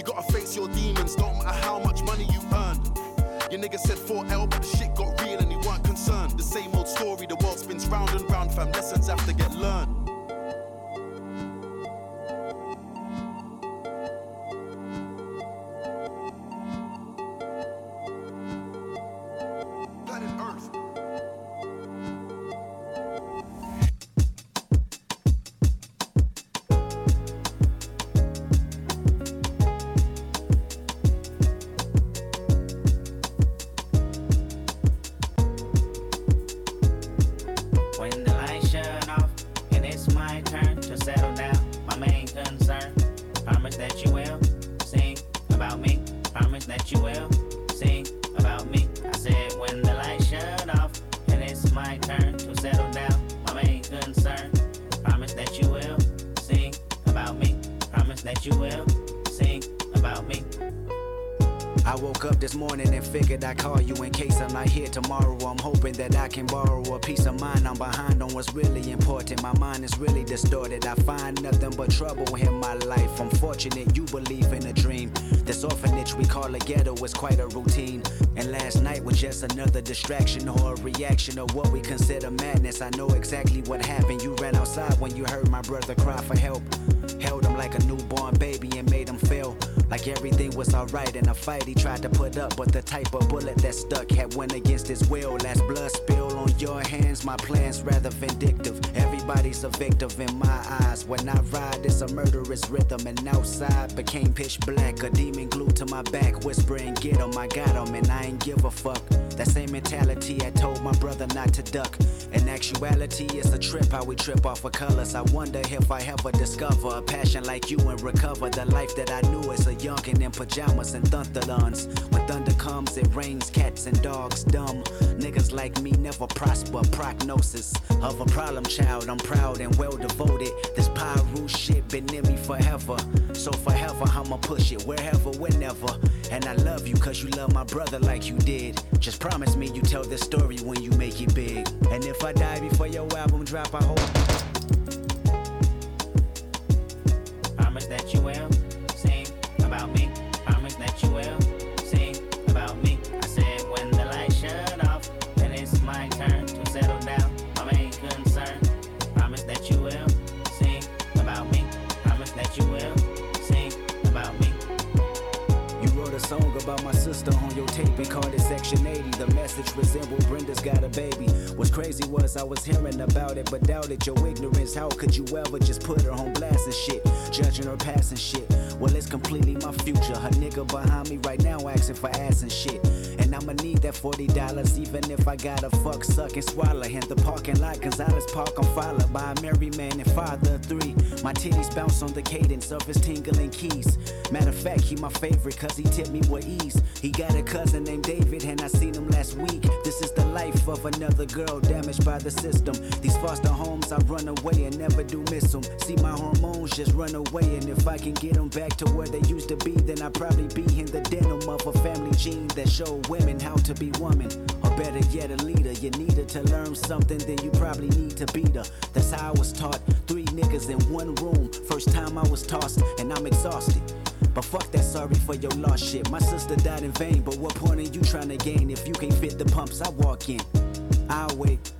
You gotta face your demons, don't matter how much money you earned. Your nigga said 4L, but the shit got real and he weren't concerned. The same old story, the world spins round and round, fam. Lessons have to get learned. Figured I'd call you in case I'm not here tomorrow. I'm hoping that I can borrow a piece of mind. I'm behind on what's really important. My mind is really distorted. I find nothing but trouble in my life. I'm fortunate you believe in a dream. This orphanage we call a ghetto is quite a routine. And last night was just another distraction or a reaction of what we consider madness. I know exactly what happened. You ran outside when you heard my brother cry for help. Like everything was alright in a fight he tried to put up. But the type of bullet that stuck had went against his will. Last blood spill on your hands, my plans rather vindictive. Everybody's a victim in my eyes. When I ride, it's a murderous rhythm. And outside became pitch black. A demon glued to my back, whispering, Get him, I got him, and I ain't give a fuck. That same mentality I told my brother not to duck. In actuality, it's a trip how we trip off of colors. I wonder if I ever discover a passion like you and recover the life that I knew as a youngin' in pajamas and thunderlons. When thunder comes, it rains cats and dogs dumb. Niggas like me never prosper. Prognosis of a problem child. I'm proud and well devoted. Pyru shit been in me forever. So forever, I'ma push it wherever, whenever. And I love you cause you love my brother like you did. Just promise me you tell this story when you make it big. And if I die before your album drop, I hope. On your tape and called it Section 80. The message resembled Brenda's got a baby. What's crazy was I was hearing about it, but doubted your ignorance. How could you ever just put her on blast and shit? Judging her past and shit. Well, it's completely my future. Her nigga behind me right now asking for ass and shit. And I'ma need that $40 even if I gotta fuck, suck, and swallow. In the parking lot, Gonzalez Park, I'm followed by a married man and father of three. My titties bounce on the cadence of his tingling keys. Matter of fact, he my favorite cause he tipped me with ease. He got a cousin named David and I seen him last week. This is the life of another girl damaged by the system. These foster homes, I run away and never do miss them. See my hormones just run away and if I can get them back to where they used to be, then I'd probably be in the denim of a family gene that show women how to be woman. Or better yet, a leader. You need her to learn something, then you probably need to beat her. That's how I was taught. Three niggas in one room. First time I was tossed, and I'm exhausted. But fuck that sorry for your lost shit. My sister died in vain, but what point are you trying to gain if you can't fit the pumps I walk in? I'll wait.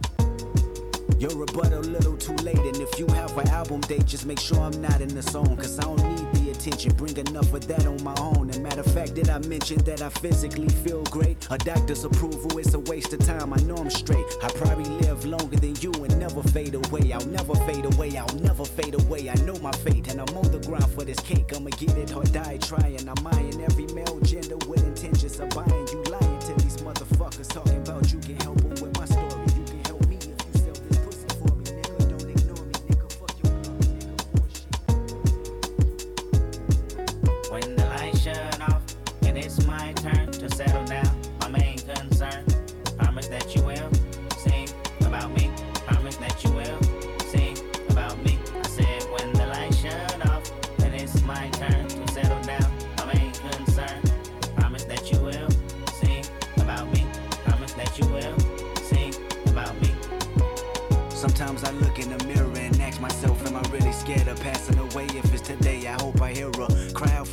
Your rebuttal a little too late, and if you have an album date, just make sure I'm not in the zone. Cause I don't need attention, bring enough of that on my own. And matter of fact, did I mention that I physically feel great? A doctor's approval is a waste of time, I know I'm straight. I probably live longer than you and never fade away. I'll never fade away, I'll never fade away. I know my fate, and I'm on the ground for this cake. I'ma get it or die trying. I'm eyeing every male gender with intentions of buying. You lying to these motherfuckers talking about you can help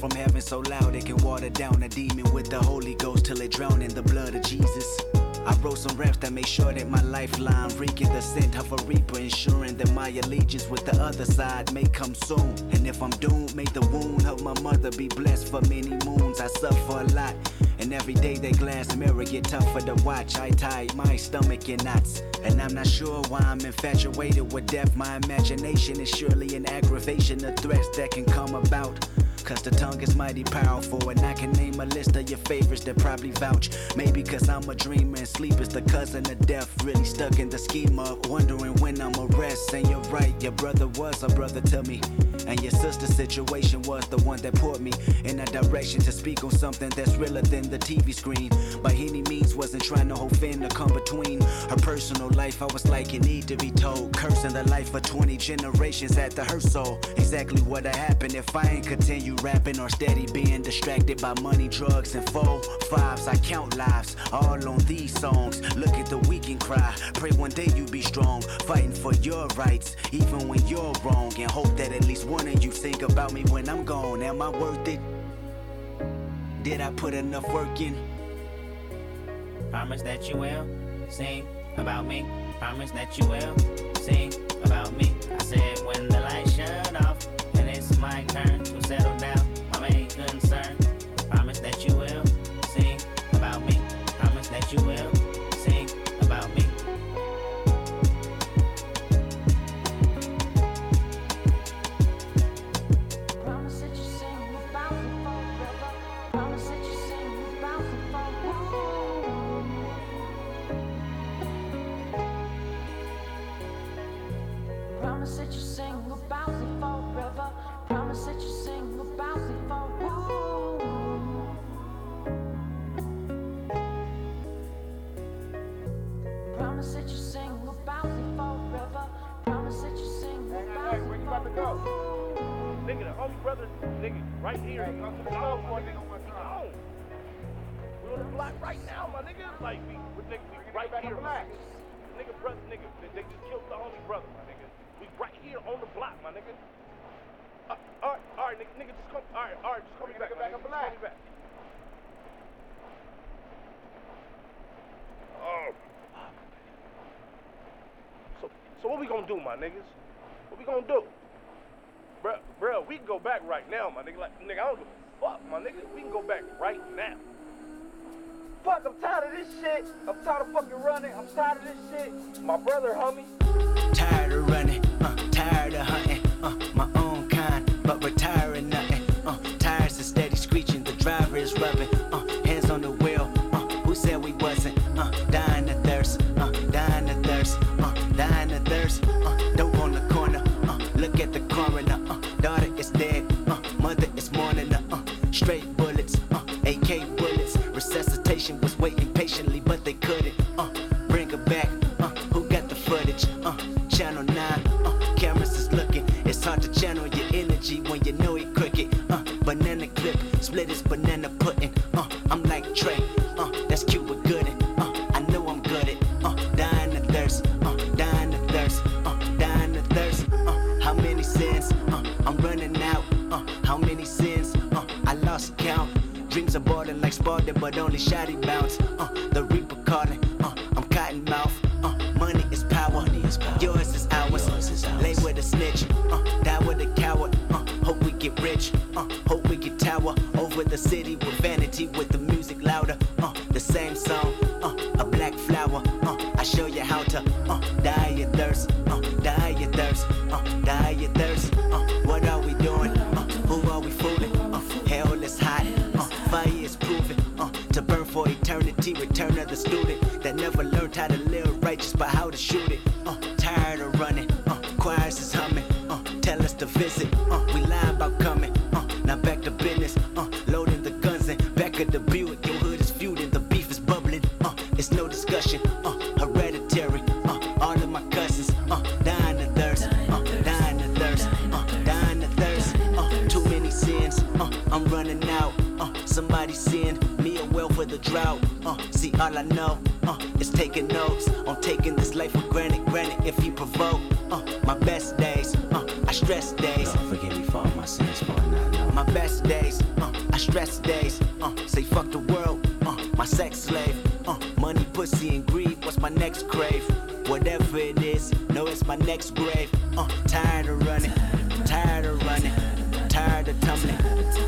from heaven so loud it can water down a demon with the Holy Ghost till it drown in the blood of Jesus. I wrote some raps that make sure that my lifeline reeking the scent of a reaper, ensuring that my allegiance with the other side may come soon. And if I'm doomed, may the wound of my mother be blessed for many moons. I suffer a lot, and every day that glass mirror get tougher to watch. I tie my stomach in knots, and I'm not sure why I'm infatuated with death. My imagination is surely an aggravation of threats that can come about. Cause the tongue is mighty powerful, and I can name a list of your favorites that probably vouch. Maybe cause I'm a dreamer, and sleep is the cousin of death. Really stuck in the scheme of wondering when I'm a rest. And you're right, your brother was a brother to me. And your sister's situation was the one that put me in a direction to speak on something that's realer than the TV screen. By any means, wasn't trying to hold fin to come between her personal life. I was like, it need to be told. Cursing the life of 20 generations at the her soul. Exactly what'd happen if I ain't continue rapping or steady being distracted by money, drugs, and four fives. I count lives all on these songs. Look at the weak and cry. Pray one day you be strong, fighting for your rights, even when you're wrong. And hope that at least one of you think about me when I'm gone. Am I worth it? Did I put enough work in? Promise that you will sing about me. Promise that you will sing about me. I said when the lights my nigga. Uh, all right, all right, nigga, nigga, just come, all right, all right, just call me back, my nigga. Just call me back. Oh. So, so what we gonna do, my niggas? What we gonna do? Bruh, bruh, we can go back right now, my nigga. Like, nigga, I don't give a fuck, my nigga. We can go back right now. Fuck, I'm tired of this shit. I'm tired of fucking running. I'm tired of this shit. My brother, homie. Tired of running, uh, tired of hunting, my own but retiring nothing. Uh, tires are steady screeching, the driver is rubbing, uh, hands on the wheel. Uh, who said we wasn't? Uh, dying of thirst, uh, dying of thirst, uh, dying of thirst. Uh, dope on the corner, uh, look at the coroner. Uh, daughter is dead, uh, mother is mourning. Uh, straight bullets, uh, AK bullets. Resuscitation was waiting patiently, but they couldn't. Uh, this banana pudding. Uh, I'm like Trey, uh, that's Cuba Gooding. Uh, I know I'm good at, uh, dying to thirst, uh, dying to thirst, uh, dying to thirst. Uh, how many sins? Uh, I'm running out. Uh, how many sins? Uh, I lost count. Dreams are boarding like Spartan, but only shoddy bounce. Uh, the Reaper calling. Uh, I'm cotton mouth. Uh, money is power. Money is power. Yours is ours. Yours is ours. Lay with a snitch. Uh, die with a coward. Uh, hope we get rich. Uh, hope we get tower over the city with vanity, with the music louder. Uh, the same song. Uh, a black flower. Uh, I show you how to uh, die your thirst. Uh, die your thirst. Uh, die your thirst. Uh, what are we doing? Uh, who are we fooling? Uh, hell is hot. Uh, fire is proven. Uh, to burn for eternity. Return of the student that never learned how to live righteous, but how to shoot it. Uh, is taking notes on taking this life for granted. Granted, if you provoke. Uh, my best days. Uh, I stress days. Forgive me for all my sins, for. My best days, uh, I stress days, uh, say fuck the world, uh, my sex slave, uh, money, pussy, and greed, what's my next crave? Whatever it is, know it's my next grave, uh, tired of running, tired of running, tired of tumbling,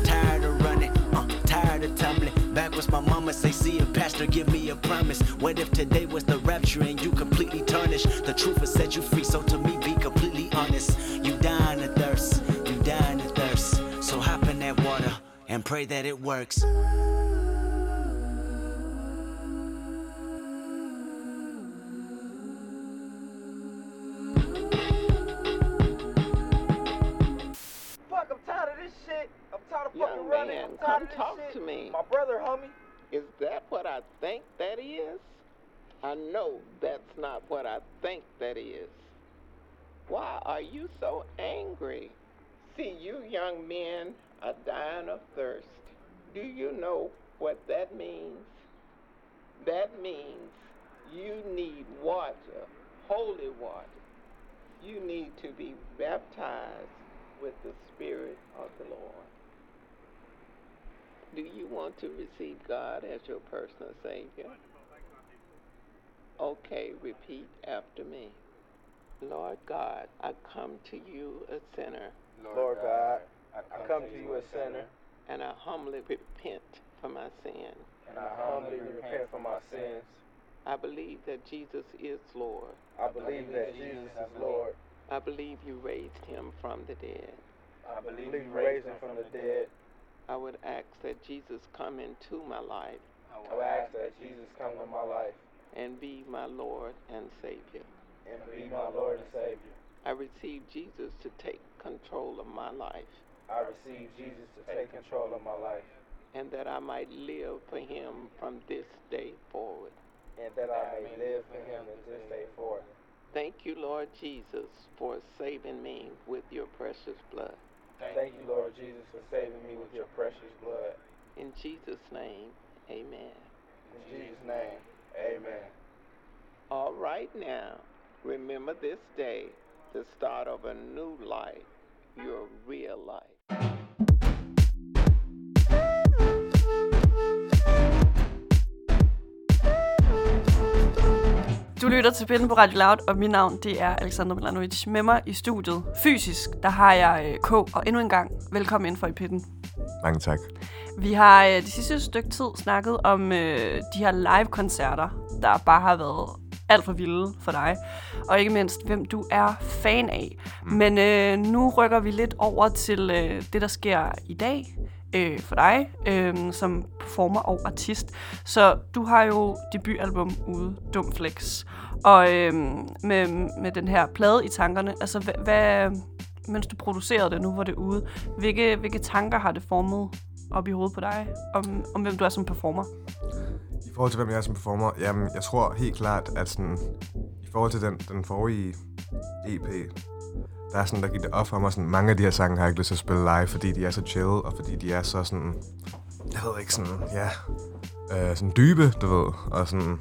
tired of running, uh, tired of tumbling. Back was my mama say, see a pastor, give me a promise. What if today was the rapture and you completely tarnished? The truth has set you free, so to me, be completely honest. You dying of thirst, you dying of thirst. So hop in that water and pray that it works. Tired of Young running. man, I'm tired come of this talk shit. to me. My brother, homie. Is that what I think that is? I know that's not what I think that is. Why are you so angry? See, you young men are dying of thirst. Do you know what that means? That means you need water, holy water. You need to be baptized with the Spirit of the Lord. Do you want to receive God as your personal Savior? Okay, repeat after me. Lord God, I come to you a sinner, Lord God, I come to you a sinner, and I humbly repent for my sin. and I humbly repent for my sins. I believe that Jesus is Lord. I believe that Jesus is Lord. I believe you raised him from the dead. I believe you raised him from the dead. I would ask that Jesus come into my life I would ask that Jesus come to my life and be my Lord and Savior. and be my Lord and Savior. I receive Jesus to take control of my life I receive Jesus to take control of my life, and that I might live for him from this day forward. and that I may live for him in this day forth. Thank you, Lord Jesus, for saving me with your precious blood. Thank you, Lord Jesus, for saving me with your precious blood. In Jesus' name, amen. In Jesus' name, amen. All right now, remember this day, the start of a new life, your real life. Du lytter til Pinden på Radio Loud, og mit navn det er Alexander Milanovic. Med mig i studiet, fysisk, der har jeg øh, K, og endnu en gang, velkommen ind for i Pitten. Mange tak. Vi har øh, det sidste stykke tid snakket om øh, de her live-koncerter, der bare har været alt for vilde for dig. Og ikke mindst, hvem du er fan af. Mm. Men øh, nu rykker vi lidt over til øh, det, der sker i dag øh, for dig, øh, som performer og artist. Så du har jo debutalbum ude, Dumflex. Og øh, med, med den her plade i tankerne, altså hvad, hvad, mens du producerede det, nu hvor det ude, hvilke, hvilke tanker har det formet op i hovedet på dig, om, om hvem du er som performer? I forhold til, hvem jeg er som performer, jamen, jeg tror helt klart, at sådan, i forhold til den, den forrige EP, der er sådan, der gik det op for mig, sådan, mange af de her sange har jeg ikke lyst til at spille live, fordi de er så chill, og fordi de er så sådan, jeg ved ikke, sådan, ja, øh, sådan dybe, du ved, og sådan,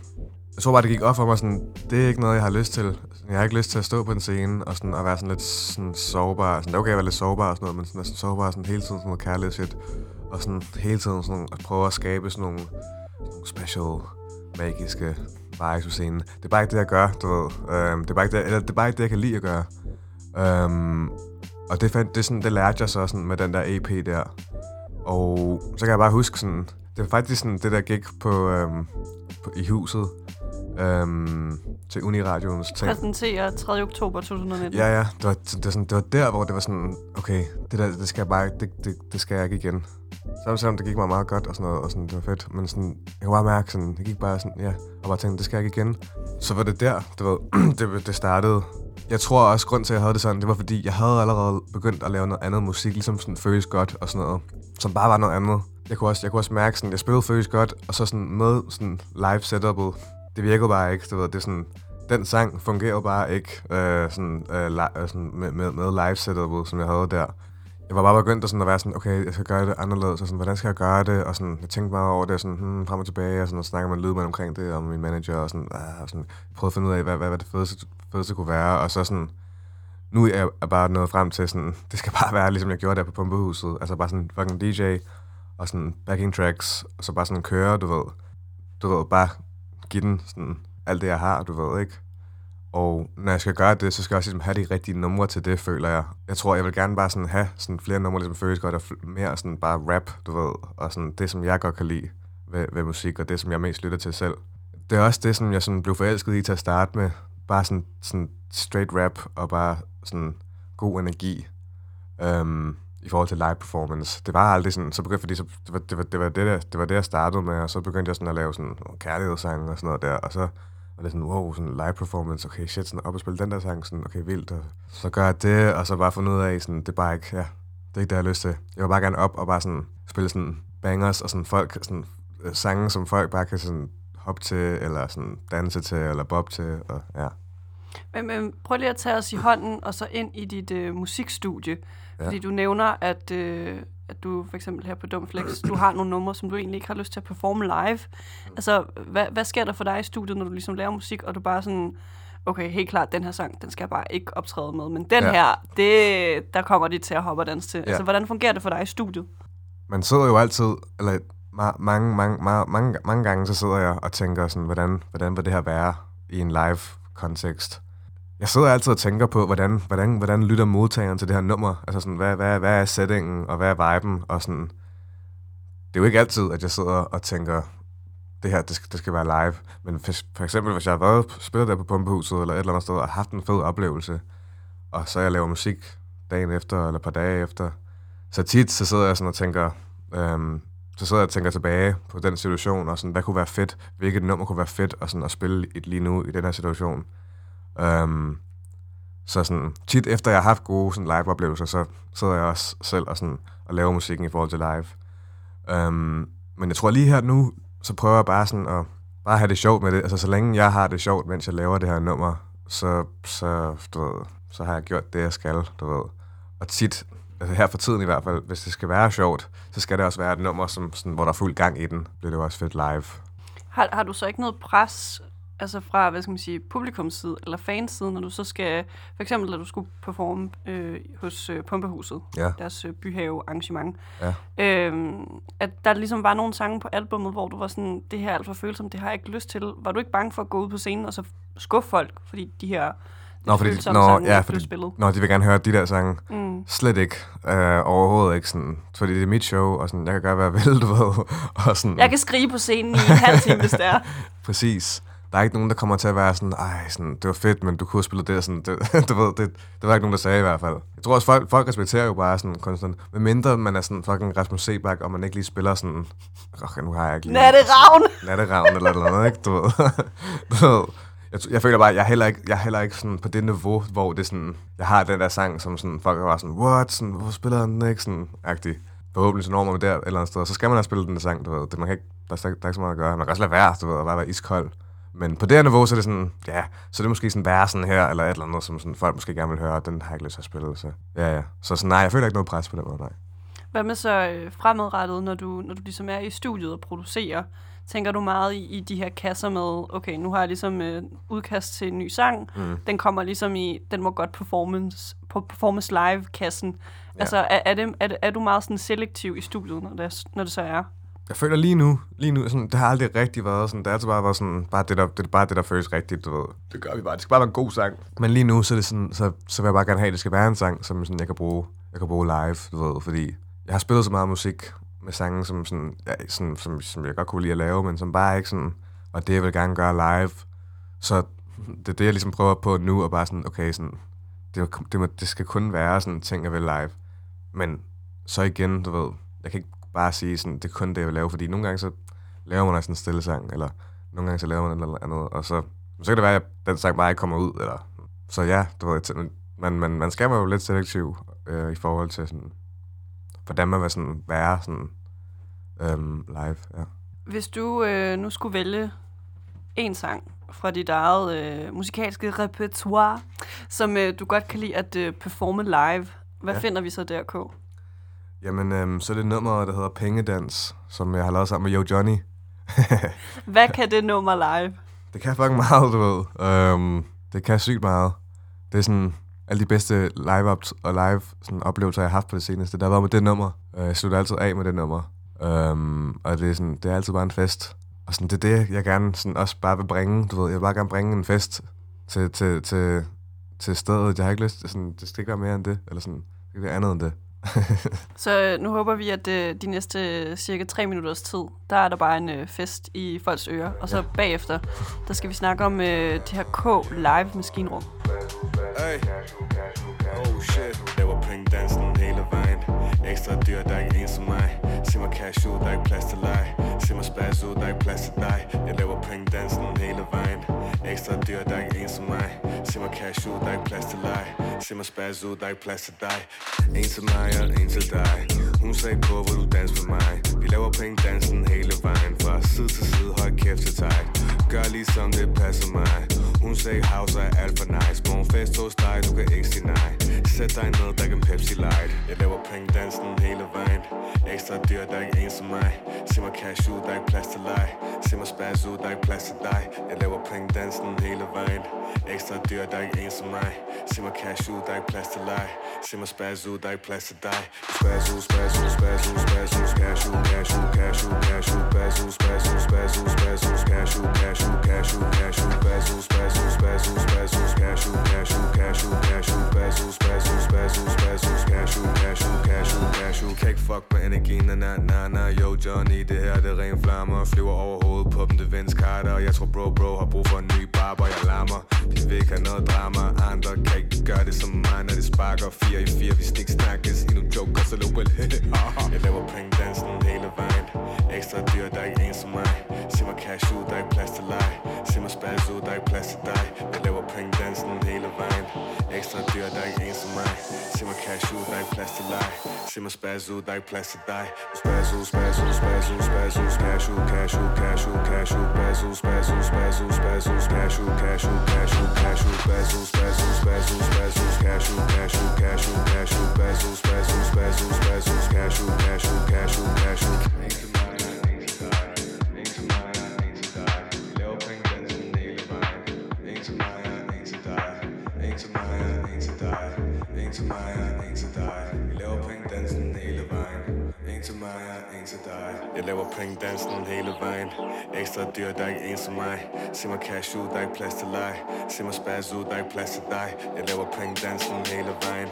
jeg tror bare, det gik op for mig, sådan, det er ikke noget, jeg har lyst til. Jeg har ikke lyst til at stå på en scene og, sådan, at være sådan lidt sådan, sårbar. Sådan, det er okay at være lidt sårbar og sådan noget, men sådan, sådan sårbar sådan, hele tiden sådan noget kærlighed shit. og sådan hele tiden sådan, at prøve at skabe sådan nogle, nogle special, magiske vibes på scenen. Det er bare ikke det, jeg gør, du ved. Øhm, det, er bare ikke det, eller det er bare ikke det, jeg kan lide at gøre. Øhm, og det, fandt, det, sådan, det lærte jeg så sådan med den der EP der. Og så kan jeg bare huske sådan, det var faktisk sådan det der gik på, øhm, på i huset øhm, til Uniradioens ting. Præsenterer 3. oktober 2019. Ja, ja. Det var, det, var sådan, det var der, hvor det var sådan, okay, det der, det skal jeg bare, det, det, det skal jeg ikke igen. Selvom, selvom det gik mig meget godt og sådan noget, og sådan, det var fedt. Men sådan, jeg kunne bare mærke sådan, det gik bare sådan, ja, og bare tænkte, det skal jeg ikke igen. Så var det der, du ved, [clears throat] det, det startede. Jeg tror også, grund til, at jeg havde det sådan, det var fordi, jeg havde allerede begyndt at lave noget andet musik, ligesom sådan føles godt og sådan noget, som bare var noget andet. Jeg kunne også, jeg kunne også mærke sådan, jeg spillede føles godt, og så sådan med sådan live setupet, det virkede bare ikke, du ved, det er sådan, den sang fungerede bare ikke øh, sådan, øh, li- øh, sådan med, med, med live setupet, som jeg havde der. Jeg var bare begyndt at, sådan, at være sådan, okay, jeg skal gøre det anderledes, og sådan, hvordan skal jeg gøre det, og sådan, jeg tænkte meget over det, sådan, hmm, frem og tilbage, og sådan, og snakker med en lydmand omkring det, og min manager, og sådan, ah, og sådan prøvede at finde ud af, hvad, hvad, hvad det fedeste, fedeste kunne være, og så sådan, nu er jeg bare nået frem til sådan, [laughs] det skal bare være, ligesom jeg gjorde der på Pumpehuset, altså bare sådan fucking DJ, og sådan backing tracks, og så bare sådan køre, du ved, du ved, bare give den sådan alt det, jeg har, du ved, ikke? Og når jeg skal gøre det, så skal jeg også ligesom have de rigtige numre til det, føler jeg. Jeg tror, jeg vil gerne bare sådan have sådan flere numre, ligesom føles godt, og mere sådan bare rap, du ved, og sådan det, som jeg godt kan lide ved, ved musik, og det, som jeg mest lytter til selv. Det er også det, som jeg sådan blev forelsket i til at starte med. Bare sådan, sådan straight rap, og bare sådan god energi. øhm, i forhold til live performance. Det var aldrig sådan, så begyndte, fordi så, det, var, det, var, det, var det, der, det var det, jeg startede med, og så begyndte jeg sådan at lave sådan nogle kærlighedssange og sådan noget der, og så var det sådan, wow, sådan live performance, okay, shit, sådan op og spille den der sang, sådan, okay, vildt, og så gør jeg det, og så bare fundet ud af, sådan, det er bare ikke, ja, det er ikke det, jeg har lyst til. Jeg vil bare gerne op og bare sådan spille sådan bangers, og sådan folk, sådan øh, sange, som folk bare kan sådan hoppe til, eller sådan danse til, eller bob til, og ja. Men, men prøv lige at tage os i hånden, og så ind i dit øh, musikstudie. Ja. Fordi du nævner, at, øh, at du for eksempel her på Dumflex, du har nogle numre, som du egentlig ikke har lyst til at performe live. Altså, hvad, hvad sker der for dig i studiet, når du ligesom laver musik, og du bare sådan, okay, helt klart, den her sang, den skal jeg bare ikke optræde med, men den Ja. her, det, der kommer de til at hoppe og danse til. Ja. Altså, hvordan fungerer det for dig i studiet? man sidder jo altid, eller ma- mange, mange, mange, mange, mange gange, så sidder jeg og tænker sådan, hvordan, hvordan vil det her være i en live kontekst? Jeg sidder altid og tænker på, hvordan, hvordan, hvordan lytter modtageren til det her nummer? Altså sådan, hvad, hvad, hvad er settingen, og hvad er viben? Og sådan, det er jo ikke altid, at jeg sidder og tænker, det her, det skal, det skal være live. Men for, for eksempel, hvis jeg har været spillet der på Pumpehuset, eller et eller andet sted, og haft en fed oplevelse, og så jeg laver musik dagen efter, eller et par dage efter, så tit, så sidder jeg sådan og tænker, øhm, så sidder jeg og tænker tilbage på den situation, og sådan, hvad kunne være fedt, hvilket nummer kunne være fedt, og sådan at spille et lige nu i den her situation. Um, så sådan, tit efter jeg har haft gode sådan, live-oplevelser, så sidder jeg også selv og, sådan, og laver musikken i forhold til live. Um, men jeg tror lige her nu, så prøver jeg bare sådan at bare have det sjovt med det. Altså så længe jeg har det sjovt, mens jeg laver det her nummer, så, så, du ved, så har jeg gjort det, jeg skal, du ved. Og tit, altså her for tiden i hvert fald, hvis det skal være sjovt, så skal det også være et nummer, som, sådan, hvor der er fuld gang i den. Bliver det jo også fedt live. Har, har du så ikke noget pres altså fra, hvad skal man sige, publikumsside eller fanside, når du så skal, for eksempel, når du skulle performe øh, hos øh, Pumpehuset, Ja. deres øh, byhave arrangement, Ja. øhm, at der ligesom var nogle sange på albummet, hvor du var sådan, det her er alt for følsomt, det har jeg ikke lyst til. Var du ikke bange for at gå ud på scenen og så skuffe folk, fordi de her Nå, fordi, følsomme nå, ja, fordi, spillet? nå, de vil gerne høre de der sange. Mm. Slet ikke. Øh, overhovedet ikke sådan. Fordi det er mit show, og sådan, jeg kan gøre, hvad jeg vil, du ved. Og sådan, Jeg kan skrige på scenen i en halv time, hvis det er. [laughs] Præcis. Der er ikke nogen, der kommer til at være sådan, ej, sådan, det var fedt, men du kunne have spillet det, sådan, det, [laughs] du ved, det, det var ikke nogen, der sagde i hvert fald. Jeg tror også, folk, folk respekterer jo bare sådan konstant, med mindre man er sådan fucking Rasmus Sebak, og man ikke lige spiller sådan, okay, nu har jeg ikke lige... Natteravn! Natteravn eller noget ikke? Du ved. [laughs] du ved. Jeg, jeg føler bare, jeg er heller ikke, jeg er heller ikke sådan på det niveau, hvor det sådan, jeg har den der sang, som sådan, folk er bare sådan, what, sådan, hvorfor spiller den ikke, sådan, agtig. Forhåbentlig så når man der et eller andet sted, så skal man have spillet den der sang, du ved. Det, man kan ikke, der, er, der er ikke så meget at gøre. Man kan også lade være, du ved, og bare være iskold. Men på det her niveau, så er det sådan, ja, så er det måske sådan versen her, eller et eller andet, som sådan, folk måske gerne vil høre, og den har jeg ikke lyst til at spille, så ja, ja. Så sådan, nej, jeg føler ikke noget pres på den måde, nej. Hvad med så øh, fremadrettet, når du, når du ligesom er i studiet og producerer? Tænker du meget i, i de her kasser med, okay, nu har jeg ligesom øh, udkast til en ny sang, Mm. den kommer ligesom i, den må godt performance, på performance live-kassen. Ja. Altså, er, er, det, er, er du meget sådan selektiv i studiet, når det, er, når det så er? Jeg føler lige nu, lige nu sådan, det har aldrig rigtig været sådan, det har altid bare været sådan, bare det, der, det er bare det, der føles rigtigt, du ved. Det gør vi bare, det skal bare være en god sang. Men lige nu, så, er det sådan, så, så vil jeg bare gerne have, at det skal være en sang, som sådan, jeg, kan bruge, jeg kan bruge live, du ved, fordi jeg har spillet så meget musik med sange, som, sådan, ja, sådan, som, som jeg godt kunne lide at lave, men som bare ikke sådan, og det jeg vil gerne gøre live. Så [laughs] det er det, jeg ligesom prøver på nu, og bare sådan, okay, sådan, det, det, må, det skal kun være sådan ting, jeg vil live. Men så igen, du ved, jeg kan ikke bare sige sådan, det er kun det, jeg vil lave, fordi nogle gange så laver man sådan en stille sang, eller nogle gange så laver man et eller andet, og så, så kan det være, at den sang bare ikke kommer ud, eller, så ja, du ved, man, man, man skal være jo lidt selektiv øh, i forhold til sådan, hvordan man vil sådan være sådan øhm, live, ja. Hvis du øh, nu skulle vælge en sang fra dit eget øh, musikalske repertoire, som øh, du godt kan lide at øh, performe live, hvad Ja. finder vi så der, K? Jamen, øhm, så er det nummer, der hedder Pengedans, som jeg har lavet sammen med Yo Johnny. [laughs] Hvad kan det nummer live? Det kan fucking meget, du ved. Øhm, det kan sygt meget. Det er sådan alle de bedste live og live sådan, oplevelser, jeg har haft på det seneste. Der har været med det nummer. Øh, jeg slutter altid af med det nummer. Um, og det er, sådan, det er altid bare en fest. Og sådan, det er det, jeg gerne sådan, også bare vil bringe. Du ved, jeg vil bare gerne bringe en fest til, til, til, til stedet. Jeg har ikke lyst sådan, det skal ikke være mere end det. Eller sådan, det skal ikke være andet end det. [laughs] Så øh, nu håber vi, at øh, de næste øh, cirka tre minutters tid, der er der bare en fest i folks ører. Og så Ja. bagefter, der skal vi snakke om øh, det her K live maskinrum. Hey. Oh shit, laver pengedansen hele vejen Ekstra dyr, der er ikke en som mig Se mig cash ud, der er ikke plads til leg Se mig spaz ud, der er ikke plads til dig Jeg laver pengedansen hele vejen Ekstra dyr, der er ikke en som mig Se mig cash ud, der er ikke plads til leg Se mig spaz ud, der er ikke plads til dig En til mig og en til dig Hun sagde på, hvor du danser med mig. Vi laver penge dansen hele vejen Fra side til side, høj kæft til dig Gør ligesom det passer mig. Hun sagde house er alt for nice. Morgenfest hos dig, du kan ikke sige nej. Sæt dig ned, der kan Pepsi Light. Jeg laver pengedansen hele vejen. Ekstra dyr, der er ikke en som mig. Se mig cash ud, der er ikke plads til leg. Se mig spaz ud, der er ikke plads til dig. Jeg laver pengedansen hele vejen. Ekstra dyr, der er ikke en som mig. Se mig cash ud, der er ikke plads til leg. Se mig spaz ud, der er ikke plads til dig. Spaz ud, spaz ud, spaz ud, spaz ud Cash ud, cash ud, cash ud, cash ud Spaz ud, spaz ud, spaz ud, spaz ud Cash ud, cash ud, cash ud, cash ud Spaz ud, spaz ud, spaz ud, spaz ud Cash ud, cash ud, Kan ikke fuck med energien, na na na Yo Johnny, det her det ren flammer. Flyver over hovedet på dem, det vends karter Jeg tror bro bro har brug for en ny barber Jeg larmer, de vil ikke have noget drama. Andre kan ikke gøre det som mig Når det sparker. 4 i 4, vi stik snakkes. Endnu joker, så luk vel. [laughs] Jeg laver pengedansen hele vejen. Ekstra dyr, der er ikke en som mig Se mig cash ud, der er ikke plads til leg Se mig spaz ud, der er ikke plads til dig Jeg laver pengedansen hele vejen Ekstra dyr, der er ikke en som mig Se mig cash ud, der er ikke plads til leg Se mig spaz ud, der er ikke plads til dig Spaz ud, spaz ud, spaz ud, spaz ud Cash ud, cash ud, cash ud, cash ud Spaz ud, spaz ud, spaz ud, spaz ud Cash ud, cash ud, cash ud, cash ud Spaz ud, spaz ud, spaz ud, spaz ud Cash ud, cash ud, cash ud, cash ud Spaz ud, ud dig, en til mig og en til dig. Vi laver cash ud, der er ikke til mig og en til dig Jeg laver pengedansen hele vejen Ekstra dyr, der er ikke en som mig Se mig cash ud, der er ikke plads til leg Se mig spaz ud, der er ikke plads til dig Spaz ud, spaz hele vejen.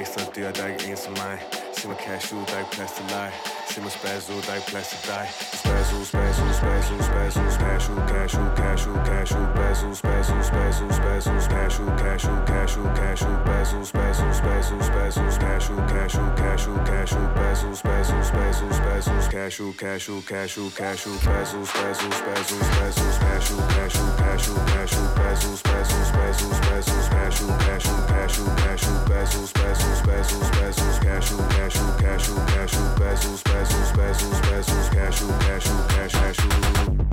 Ekstra dyr, der er ikke en som mig ud, cash ud Spaz ud, spaz ud, spaz ud, spaz ud Cash ud, cash ud, cash ud, cash ud Spaz ud, spaz ud, spaz ud, spaz ud Cash ud, cash ud, cash ud, cash ud Spaz ud, spaz ud, spaz ud, spaz ud Cash ud, cash ud, cash ud, cash ud Spaz ud, spaz ud, spaz ud, spaz ud Cash ud, cash ud, cash ud, cash ud Spaz ud, spaz ud, spaz ud, spaz ud Cash ud,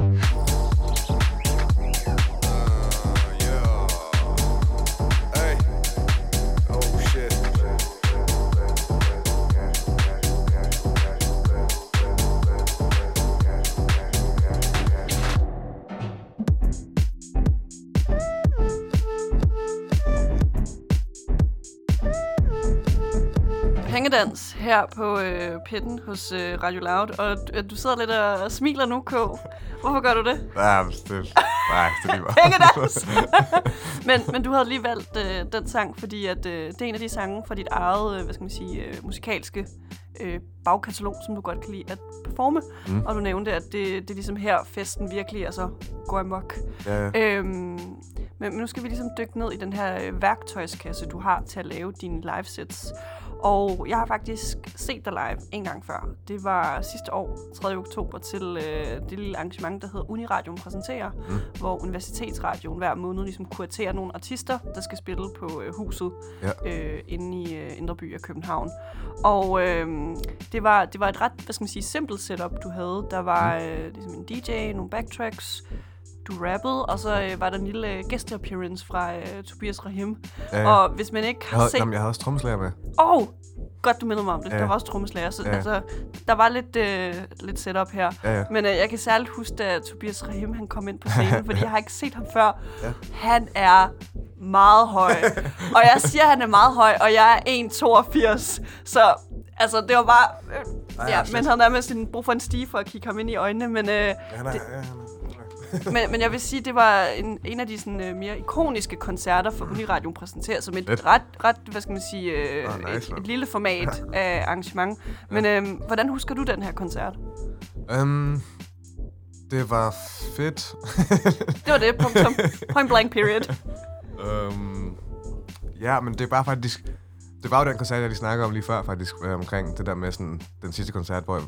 her på øh, pitten hos øh, Radio Loud, og du, du sidder lidt og smiler nu, K. Hvorfor gør du det? Ja, det, nej, det er lige meget. [laughs] Men, men du havde lige valgt øh, den sang, fordi at, øh, det er en af de sange fra dit eget, øh, hvad skal man sige, øh, musikalske øh, bagkatalog, som du godt kan lide at performe. Mm. Og du nævnte, at det, det er ligesom her, festen virkelig altså, går amok. Ja, ja. Øhm, men, men nu skal vi ligesom dykke ned i den her øh, værktøjskasse, du har til at lave dine livesets. Og jeg har faktisk set dig live en gang før. Det var sidste år, 3. oktober, til øh, det lille arrangement, der hedder Uniradion præsenterer, mm. hvor Universitetsradioen hver måned ligesom kuraterer nogle artister, der skal spille på øh, huset Ja. øh, inde i øh, Indre By af København. Og øh, det, var, det var et ret, hvad skal man sige, simpelt setup, du havde. Der var øh, ligesom en DJ, nogle backtracks, du rappede, og så øh, var der en lille øh, gæsteappearance fra øh, Tobias Rahim. Ja, ja. Og hvis man ikke Jeg har havde, set... jamen, jeg havde også trommeslager med. Åh, oh, godt du mindede mig om det. Ja. Der var også trommeslager, så Ja. altså, der var lidt, øh, lidt setup her. Ja, ja. Men øh, jeg kan særligt huske, da Tobias Rahim han kom ind på scenen, [laughs] fordi jeg har ikke set ham før. Ja. Han er meget høj. og jeg siger, at han er meget høj, og jeg er 1,82. Så altså, det var bare... Øh, Ej, ja, fedt. men han havde nærmest brug for en stige for at kigge ham ind i øjnene. Men, øh, Ja, han er, det, ja, han er, men, men jeg vil sige, det var en, en af de sådan, øh, mere ikoniske koncerter for Uniradion præsenteret som et ret, ret, hvad skal man sige, øh, Ah, nice, et, et lille format [laughs] af arrangement. Men øh, hvordan husker du den her koncert? Øhm, det var fedt. Det var det, punktum. [laughs] Point blank period. øhm, ja, men det er bare faktisk... Det var jo den koncert, jeg lige snakkede om lige før, faktisk, øh, omkring det der med sådan, den sidste koncert, hvor jeg,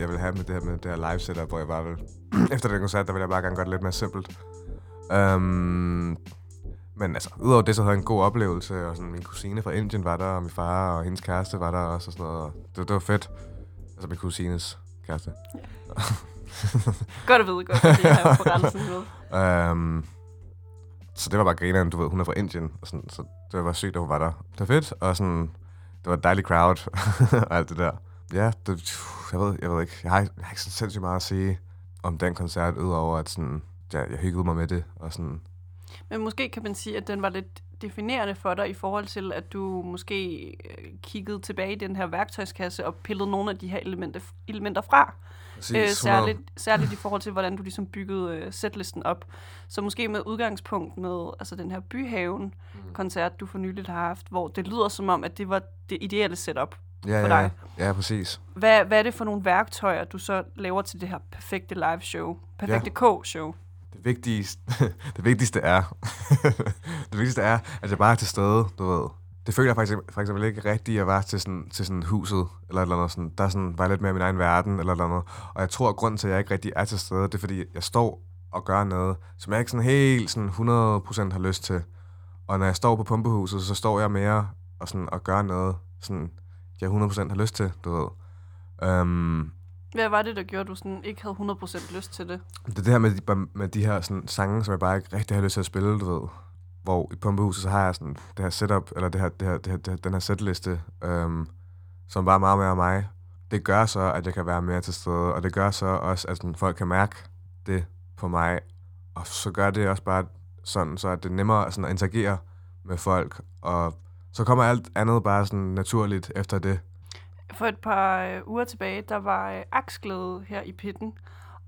jeg ville have med det her, med det her live setup, hvor jeg bare vil... [clears throat] efter den koncert, der ville jeg bare gerne gøre det lidt mere simpelt. Øhm, men altså, udover det, så havde jeg en god oplevelse, og sådan, min kusine fra Indien var der, og min far og hendes kæreste var der også, og sådan noget. og Det, det var fedt. Altså min kusines kæreste. Godt at vide, godt at vide, her på grænsen med. Um, så det var bare grineren, du ved, hun er fra Indien, og sådan, så det var sygt, at hun var der. Det var fedt, og sådan, det var et dejligt crowd, [laughs] og alt det der. Ja, det, jeg, ved, jeg ved ikke, jeg har, jeg har ikke så sindssygt meget at sige om den koncert, udover at sådan, ja, jeg hyggede mig med det, og sådan, Men måske kan man sige, at den var lidt definerende for dig i forhold til, at du måske øh, kiggede tilbage i den her værktøjskasse og pillede nogle af de her elementer, elementer fra. Præcis, Øh, 100. særligt, særligt i forhold til, hvordan du ligesom byggede øh, setlisten op. Så måske med udgangspunkt med altså den her Byhaven-koncert, du for nyligt har haft, hvor det lyder som om, at det var det ideelle setup ja, for ja, dig. ja, præcis. Hvad, hvad er det for nogle værktøjer, du så laver til det her perfekte live show? Perfekte K-show? Vigtigste, [laughs] det vigtigste er, [laughs] det vigtigste er, at jeg bare er til stede, du ved. Det føler jeg faktisk for eksempel ikke rigtigt, at være til sådan, til sådan huset, eller et eller andet sådan. Der er sådan, var lidt mere i min egen verden, eller et eller andet. Og jeg tror, at grunden til, at jeg ikke rigtig er til stede, det er, fordi jeg står og gør noget, som jeg ikke sådan helt sådan 100% har lyst til. Og når jeg står på pumpehuset, så står jeg mere og, sådan, og gør noget, sådan, jeg 100% har lyst til, du ved. Um, hvad var det, der gjorde, at du sådan ikke havde 100% lyst til det? det er det her med de, med de her sådan, sange, som jeg bare ikke rigtig har lyst til at spille, du ved. Hvor i pumpehuset, så har jeg sådan det her setup, eller det her, det her, det her, det her, den her setliste, øhm, som bare er meget mere af mig. Det gør så, at jeg kan være mere til stede, og det gør så også, at sådan, folk kan mærke det på mig. Og så gør det også bare sådan, så at det er nemmere sådan, at interagere med folk, og så kommer alt andet bare sådan naturligt efter det. For et par øh, uger tilbage, der var øh, Aksglæde her i pitten,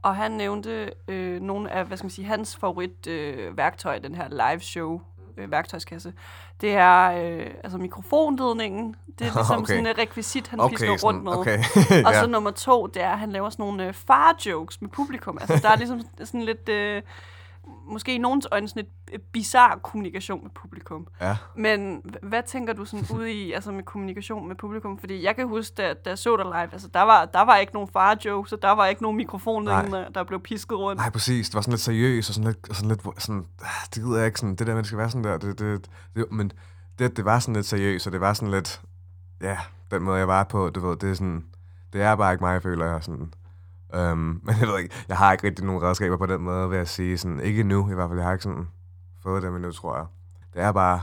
og han nævnte øh, nogle af, hvad skal man sige, hans favorit øh, værktøj, den her live show øh, værktøjskasse. Det er øh, altså mikrofonledningen. Det er [laughs] ligesom Okay. sådan et rekvisit, han Okay, fisker rundt med. okay, [laughs] og så ja. nummer to, det er, at han laver sådan nogle øh, far-jokes med publikum. Altså, der er ligesom sådan lidt... Øh, måske i nogens øjne sådan et bizarre kommunikation med publikum. Ja. Men hvad tænker du sådan ude i, altså med kommunikation med publikum? Fordi jeg kan huske, da, da jeg så dig live, altså der var, der var ikke nogen far-jokes, og der var ikke nogen mikrofon, der, der blev pisket rundt. Nej, præcis. Det var sådan lidt seriøst, og sådan lidt, og sådan lidt sådan, ah, det gider jeg ikke sådan, det der med, det skal være sådan der, det, det, det, men det, det var sådan lidt seriøst, og det var sådan lidt, ja, den måde, jeg var på, du ved, det er sådan, det er bare ikke mig, jeg føler, jeg sådan, um, [laughs] men jeg ved ikke, jeg har ikke rigtig nogen redskaber på den måde, vil jeg sige, sådan, ikke nu, i hvert fald, jeg har ikke sådan fået dem endnu, tror jeg. Det er bare,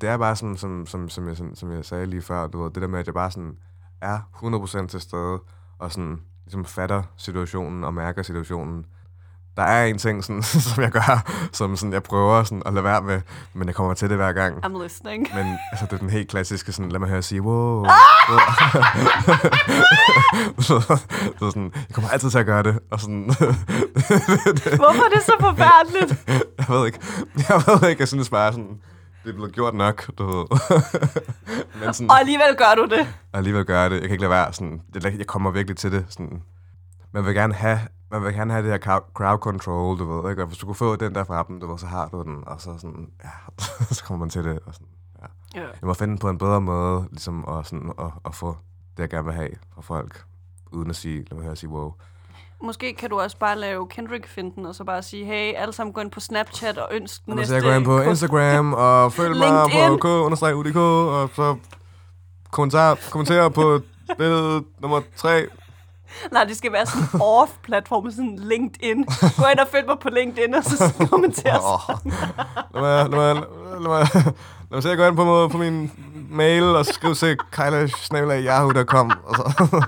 det er bare sådan, som, som, som, jeg, sådan, som jeg sagde lige før, du ved, det der med, at jeg bare sådan er 100% til stede, og sådan ligesom fatter situationen og mærker situationen, der er en ting, sådan, [laughs] som jeg gør, som sådan, jeg prøver sådan, at lade være med, men jeg kommer til det hver gang. I'm listening. Men altså, det er den helt klassiske, sådan, lad mig høre sige, wow. Ah! så, [laughs] så sådan, jeg kommer altid til at gøre det. Og sådan, [laughs] Hvorfor er det så forfærdeligt? jeg ved ikke. Jeg ved ikke, jeg synes bare sådan, det er blevet gjort nok, du ved. Men sådan, Og alligevel gør du det. og alligevel gør jeg det. Jeg kan ikke lade være sådan, det, jeg kommer virkelig til det. Sådan, man vil gerne have, man vil gerne have det her crowd- control, du ved, ikke? Og hvis du kunne få den der fra dem, du ved, så har du den, og så sådan, ja, [laughs] så kommer man til det, og sådan, ja. Ja. Jeg må finde på en bedre måde, ligesom, at, sådan, at, at få det, jeg gerne vil have fra folk, uden at sige, lad mig høre sige, wow. Måske kan du også bare lave Kendrick-finden, og så bare sige, hey, alle sammen gå ind på Snapchat og ønsk den Og så næste... jeg går ind på Instagram [laughs] og følg mig på k-udk, og så kommentar, kommentere på billede nummer tre. Nej, det skal være sådan off-platform, sådan LinkedIn. Gå ind og følg mig på LinkedIn, og så kommenter sådan. Lad mig, lad mig, lad mig, lad mig se, jeg går ind på, på min mail og skriv til kyla.yahoo.com. Og så.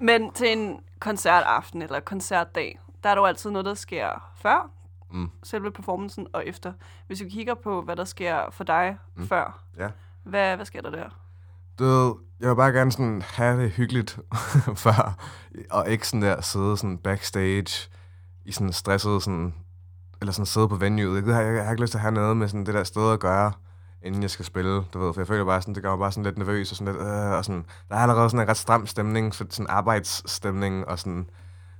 Men til en koncertaften eller koncertdag, der er der jo altid noget, der sker før Mm. selve performancen og efter. Hvis vi kigger på, hvad der sker for dig Mm. før, Ja. hvad, hvad sker der der? Du ved, jeg vil bare gerne sådan have det hyggeligt [laughs] før, og ikke sådan der sidde sådan backstage i sådan stresset sådan, eller sådan sidde på venueet. Det har jeg, jeg har ikke lyst til at have noget med sådan det der sted at gøre, inden jeg skal spille, du ved, for jeg føler bare sådan, det gør mig bare sådan lidt nervøs og sådan lidt, øh, og sådan, der er allerede sådan en ret stram stemning, så sådan arbejdsstemning, og sådan,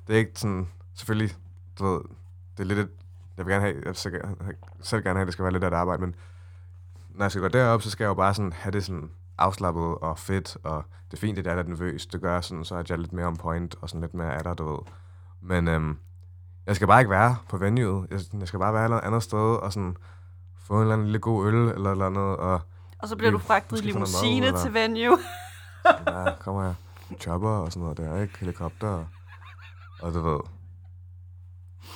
det er ikke sådan, selvfølgelig, du ved, det er lidt et, jeg vil gerne have, jeg selv gerne- selv gerne have, at det skal være lidt af et arbejde, men når jeg skal gå derop, så skal jeg jo bare sådan have det sådan afslappet og fedt, og det er fint, at jeg er lidt nervøs. Det gør sådan, så at jeg er lidt mere on point, og sådan lidt mere dig, du ved. Men øhm, jeg skal bare ikke være på venueet. Jeg, jeg skal bare være et andet sted, og sådan få en eller anden lille god øl, eller eller andet, og... Og så bliver du fragtet i mad, limousine til venue. [laughs] Ja, kommer jeg. Chopper og sådan noget der, ikke? Helikopter, og, og du ved...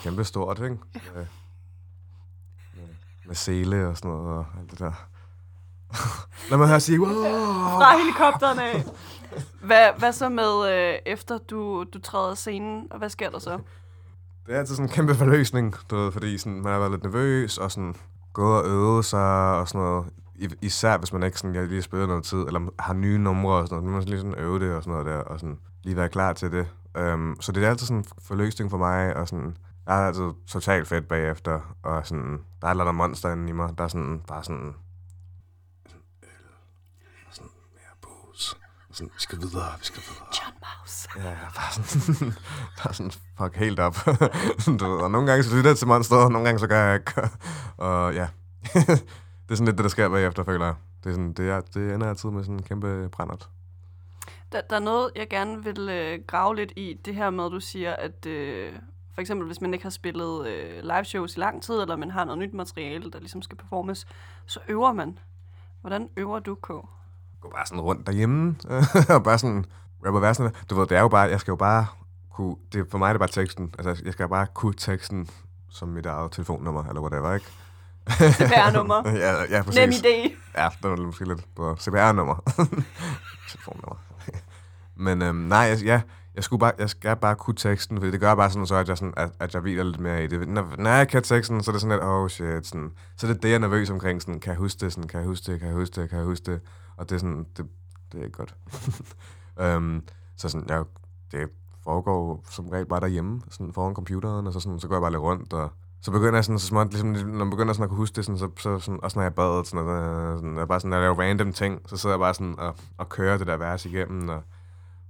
Kæmpe stort, ikke? Med, med, med sele og sådan noget, og alt det der. [laughs] Lad mig høre sige, wow! Fra helikopteren af. Hvad, hvad så med øh, efter du, du træder scenen, og hvad sker der så? Det er altid sådan en kæmpe forløsning, du ved, fordi sådan, man har været lidt nervøs, og sådan gået og øvet sig, og sådan noget. I- Især hvis man ikke sådan, jeg lige har spillet noget tid, eller har nye numre og sådan noget. Nu må man lige sådan øve det og sådan noget der, og sådan lige være klar til det. Um, så det er altid sådan en forløsning for mig, og sådan, jeg har altid totalt fedt bagefter, og sådan, der er andet monster inde i mig, der er sådan, bare sådan, sådan øl, og sådan mere booze, og sådan, vi skal videre, vi skal videre. John Mouse. Ja, bare sådan, [laughs] bare sådan fuck helt op. [laughs] du ved, og nogle gange så lytter jeg til monster, og nogle gange så gør jeg ikke. [laughs] og ja, det er sådan lidt det, der sker bagefter, føler jeg. Det, er sådan, det, er, det ender altid med sådan en kæmpe brændert. Der, der er noget, jeg gerne vil øh, grave lidt i. Det her med, at du siger, at øh, for eksempel, hvis man ikke har spillet øh, live shows i lang tid, eller man har noget nyt materiale, der ligesom skal performes, så øver man. Hvordan øver du, K? Gå bare sådan rundt derhjemme, [laughs] og bare sådan rapper versene. Du ved, det er jo bare, jeg skal jo bare kunne, det, for mig er det bare teksten. Altså, jeg skal bare kunne teksten som mit eget telefonnummer, eller whatever, ikke? CPR-nummer. [laughs] ja, ja, præcis. Nem idé. Ja, det var måske lidt på CPR-nummer. [laughs] Telefonnummer. Men øhm, nej, jeg, ja, jeg, skulle bare, jeg skal bare kunne teksten, fordi det gør bare sådan, så at jeg, sådan, at, at jeg hviler lidt mere i det. Når, når jeg kan teksten, så er det sådan lidt, oh shit, sådan, så er det det, jeg er nervøs omkring, sådan, kan jeg huske det, sådan, kan jeg huske det, kan jeg huske det, kan jeg huske det, og det er sådan, det, det er ikke godt. um, [laughs] så sådan, jeg, det foregår som regel bare derhjemme, sådan foran computeren, og så, sådan, så går jeg bare lidt rundt, og så begynder jeg sådan så småt, ligesom, ligesom når man begynder sådan at kunne huske det, sådan, så, så sådan, også når jeg bad, sådan, og, øh, sådan, jeg bare sådan, når jeg laver random ting, så sidder jeg bare sådan og, og kører det der vers igennem, og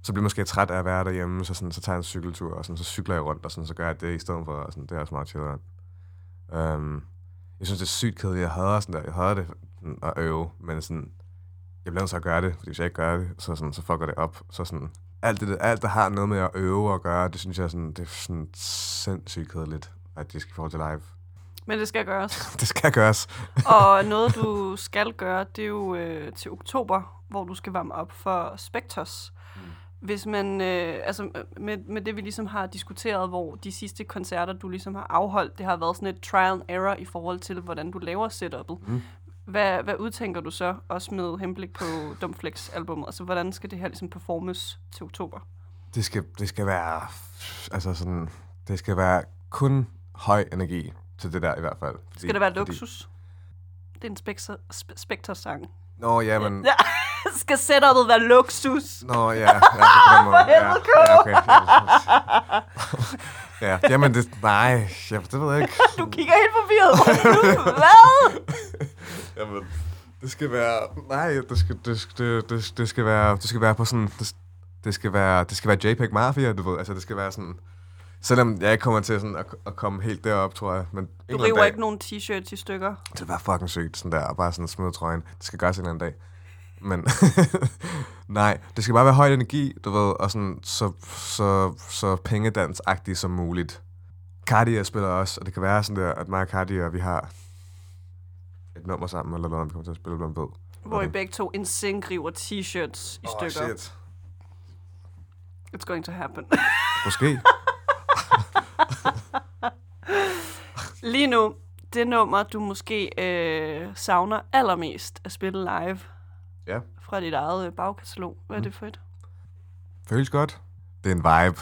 så bliver jeg måske træt af at være derhjemme, så, sådan, så tager jeg en cykeltur, og sådan, så cykler jeg rundt, og sådan, så gør jeg det i stedet for, og sådan, det er også meget chilleren. Um, jeg synes, det er sygt kedeligt, jeg hader sådan der, jeg hader det sådan, at øve, men sådan, jeg bliver nødt til at gøre det, fordi hvis jeg ikke gør det, så, sådan, så fucker det op, så sådan, alt, det, alt, der har noget med at øve og gøre, det synes jeg sådan, det er sådan sindssygt kedeligt, at det skal forhold til live. Men det skal gøres. [laughs] Det skal gøres. og [laughs] noget, du skal gøre, det er jo øh, til oktober, hvor du skal varme op for Spectos. Hvis man, øh, altså med, med det vi ligesom har diskuteret, hvor de sidste koncerter, du ligesom har afholdt, det har været sådan et trial and error i forhold til, hvordan du laver setup'et. Mm. Hvad, hvad udtænker du så, også med henblik på Dumflex-albummet? Altså, hvordan skal det her ligesom performes til oktober? Det skal, det skal være, altså sådan, det skal være kun høj energi til det der i hvert fald. Fordi, Skal det være luksus? Det er en Spectre, sp- Spectre-sang. Nå, ja, men... Ja, [laughs] [laughs] skal setup'et være luksus? Nå, ja, ja. [laughs] For helvede, ja, ja, okay. ja, jamen det, nej, ja, det ved jeg ikke. [laughs] Du kigger helt forvirret. Hvad? Jamen, det skal være, nej, det skal, det, det, det, det skal være, det skal være på sådan, det, det skal være, det skal være JPEG Mafia, du ved, altså det skal være sådan, selvom jeg ikke kommer til sådan at, at komme helt derop, tror jeg, men en Du river dag, ikke nogen t-shirts i stykker. det være fucking sygt, sådan der, og bare sådan smide trøjen, det skal gøres en eller anden dag. Men [laughs] nej, det skal bare være høj energi, du ved, og sådan så, så, så pengedansagtigt som muligt. Cardi spiller også, og det kan være sådan der, at mig og Cardi, og vi har et nummer sammen, eller noget, vi kommer til at spille, hvem ved. Hvor I begge to en sink river t-shirts i Åh, stykker. shit. It's going to happen. [laughs] Måske. Lige nu, det nummer, du måske øh, savner allermest at spille live Ja. fra dit eget øh, bagkatalog. Hvad er Mm. det for et? Føles godt. Det er en vibe.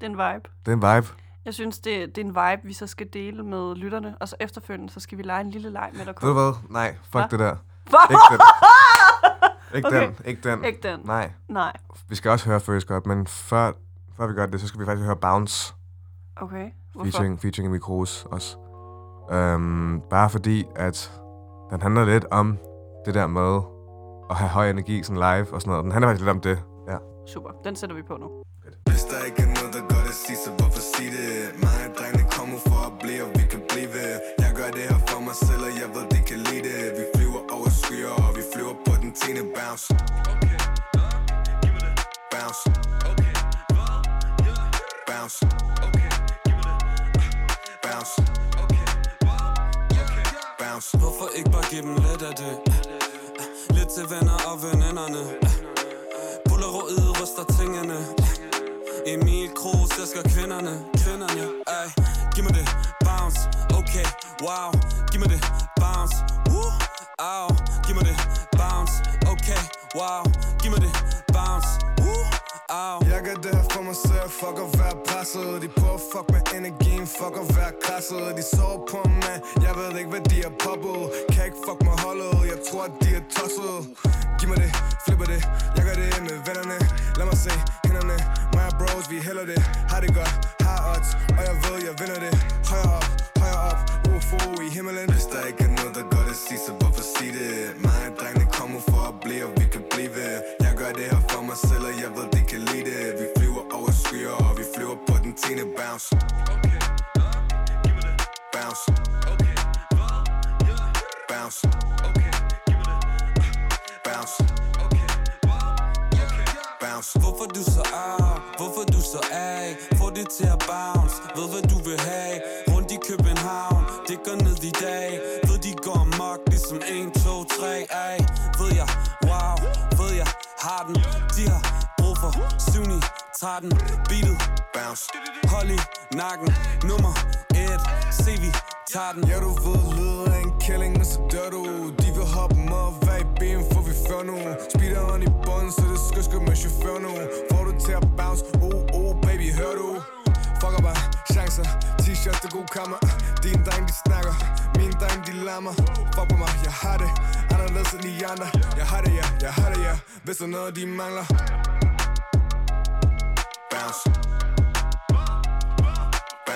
Det er en vibe. Det er en vibe. Jeg synes, det, det er en vibe, vi så skal dele med lytterne. Og så efterfølgende, så skal vi lege en lille leg med dig. Ved du hvad? Nej, fuck Hva? det der. Ikke den. [laughs] Ikke Okay. den. Ikke den. Ikke den. Nej. Nej. Vi skal også høre Føles godt, men før, før vi gør det, så skal vi faktisk høre Bounce. Okay. Hvorfor? Featuring, featuring Emil Kroos også. Øhm, bare fordi, at den handler lidt om det der med at have høj energi sådan live og sådan noget. Den handler faktisk lidt om det. Ja. Super. Den sætter vi på nu. Hvis der ikke er noget, der gør det sige, så hvorfor sige det? Mig og drengene kommer for at blive, og vi kan blive. Jeg gør det her for mig selv, og jeg ved, de kan lide det. Vi flyver over skyer, og vi flyver på den tiende bounce. Bounce. Bounce. Bounce. Bounce. Hvorfor ikke bare give dem lidt af det? Lidt til og ryster tingene. Emil Kroos, elsker kvinderne. Kvinderne, ey Giv mig det. Bounce, okay, wow. Giv mig det. Bounce, woo, au. Giv mig det. Bounce, okay, wow. Giv mig det. Bounce, woo, au. Jeg gør det her for mig selv, fuck at være presset. De prøver at fuck med energien, fuck at være krasset De sover på mig, jeg ved ikke hvad de har poppet. Kan ikke fuck med holdet, jeg tror at de er tosset. Giv mig det, flipper det, jeg gør det med vennerne. Lad mig se hænderne, mig og bros, vi hælder det. Har det godt, har odds, og jeg ved jeg vinder det. Bounce Hold i nakken. Nummer et. Se vi tager den. Ja, du ved, lyder af en kælling, men så dør du. De vil hoppe med og være i ben, for vi før nu. Speederen i bunden, så det skal skysker med chauffør nu. Får du til at bounce, oh, oh, baby, hør du? Fucker bare chancer, t-shirt til god kammer Din dreng, de snakker, min dreng, de lammer. Fuck på mig, jeg har det, anderledes end de andre. Jeg har det, ja, jeg har det, ja, hvis der er noget, de mangler. Bounce.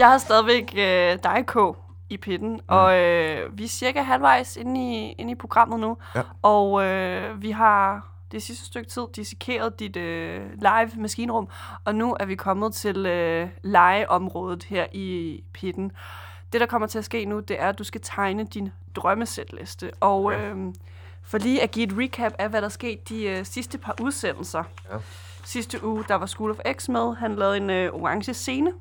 Jeg har stadigvæk øh, dig, K, i pitten, mm. og øh, vi er cirka halvvejs inde i, inde i programmet nu, Ja. og øh, vi har det sidste stykke tid dissekeret dit øh, live maskinrum, og nu er vi kommet til øh, legeområdet her i pitten. Det, der kommer til at ske nu, det er, at du skal tegne din drømmesætliste, og øh, for lige at give et recap af, hvad der skete de øh, sidste par udsendelser. Ja. Sidste uge, der var School of X med. Han lavede en øh, orange scene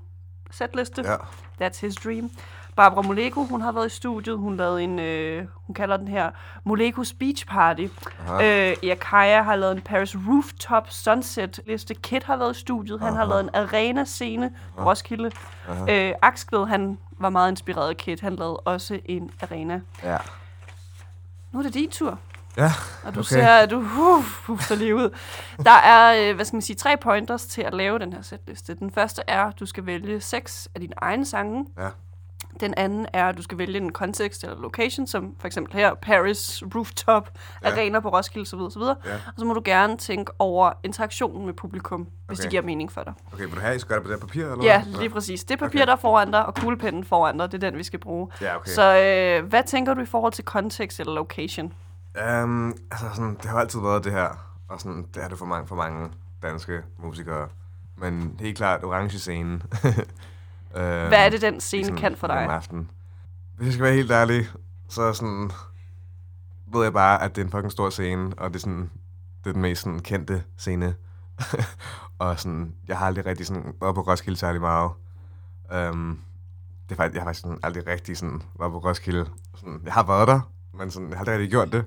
sætliste. Ja. That's his dream. Barbara Moleko, hun har været i studiet. Hun lavede en, øh, hun kalder den her Molekos Beach Party. Aha. Øh, Eakaya har lavet en Paris Rooftop Sunset liste. Kid har været i studiet. Han har Aha. lavet en arena scene Aha. Roskilde. Aha. Øh, Axved, han var meget inspireret af Kid. Han lavede også en arena. Ja. Nu er det din tur. Ja, Og du okay. ser, at du uh, puster lige ud. Der er, øh, hvad skal man sige, tre pointers til at lave den her setliste. Den første er, at du skal vælge seks af dine egne sange. Ja. Den anden er, at du skal vælge en kontekst eller location, som for eksempel her, Paris Rooftop, Ja. Arena på Roskilde osv. osv. Ja. Og så må du gerne tænke over interaktionen med publikum, hvis Okay. det giver mening for dig. Okay, vil du have, I skal gøre det på det papir, eller Ja, hvad? lige præcis. Det papir, der er foran dig, og kuglepennen foran dig, det er den, vi skal bruge. Ja, okay. Så øh, hvad tænker du i forhold til kontekst eller location? Um, altså sådan, det har altid været det her, og sådan, det er det for mange, for mange danske musikere. Men helt klart orange scene. um, [laughs] Hvad er det, den scene kan for dig? Om aftenen. Hvis jeg skal være helt ærlig, så sådan, ved jeg bare, at det er en fucking stor scene, og det er sådan, det er den mest sådan, kendte scene. [laughs] og sådan, jeg har aldrig rigtig sådan, været på Roskilde særlig meget. Um, det er faktisk, jeg har faktisk sådan, aldrig rigtig sådan, været på Roskilde. Sådan, jeg har været der, men sådan, jeg har aldrig rigtig gjort det.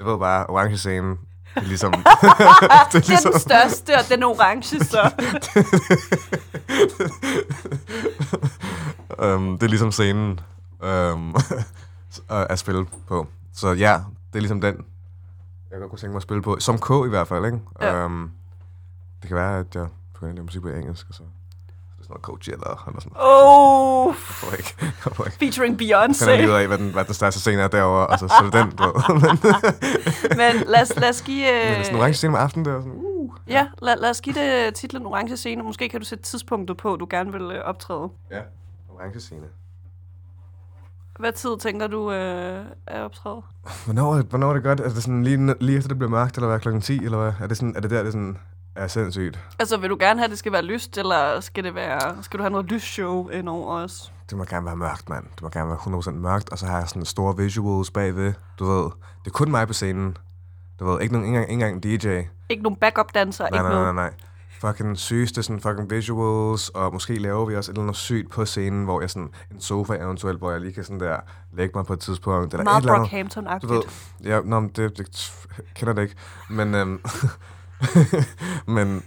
Jeg ved bare, orange scene, det er ligesom... [laughs] [laughs] det, er det er den største, og den orange, så. um, [laughs] det er ligesom scenen um, at spille på. Så ja, det er ligesom den, jeg godt kunne tænke mig at spille på. Som K i hvert fald, ikke? Ja. Um, det kan være, at jeg begynder at lave musik på engelsk, og så det noget Coachella eller sådan Oh, Jeg får ikke, jeg ikke. featuring Jeg Beyoncé. finder lige ud af, hvad den, hvad den største scene er derovre, og så, så er det den, du. [laughs] Men, lad os, lad os give... men Øh, sådan en orange scene om aftenen, der er sådan, uh. ja, lad, lad os give det titlen Orange Scene. Måske kan du sætte tidspunktet på, du gerne vil øh, optræde. Ja, orange scene. Hvad tid tænker du øh, er optræde? Hvornår, hvornår er det godt? Er det sådan lige, lige efter det bliver mørkt, eller hvad? Klokken 10, eller hvad? Er det, sådan, er det der, det er sådan, er sindssygt? Altså, vil du gerne have, at det skal være lyst, eller skal, det være, skal du have noget lysshow ind over os? Det må gerne være mørkt, mand. Det må gerne være 100% mørkt, og så har jeg sådan store visuals bagved. Du ved, det er kun mig på scenen. Du ved, ikke, nogen, ikke, engang, ikke engang en DJ. Ikke nogen backup-danser, Nej, ikke nej, nej, noget? nej. Fucking sygeste sådan fucking visuals, og måske laver vi også et eller andet sygt på scenen, hvor jeg sådan, en sofa eventuelt, hvor jeg lige kan sådan der, lægge mig på et tidspunkt. Eller Meget et eller andet. Brockhampton-agtigt. Ja, nå, men det, det kender det ikke. Men, øhm, [laughs] [laughs] men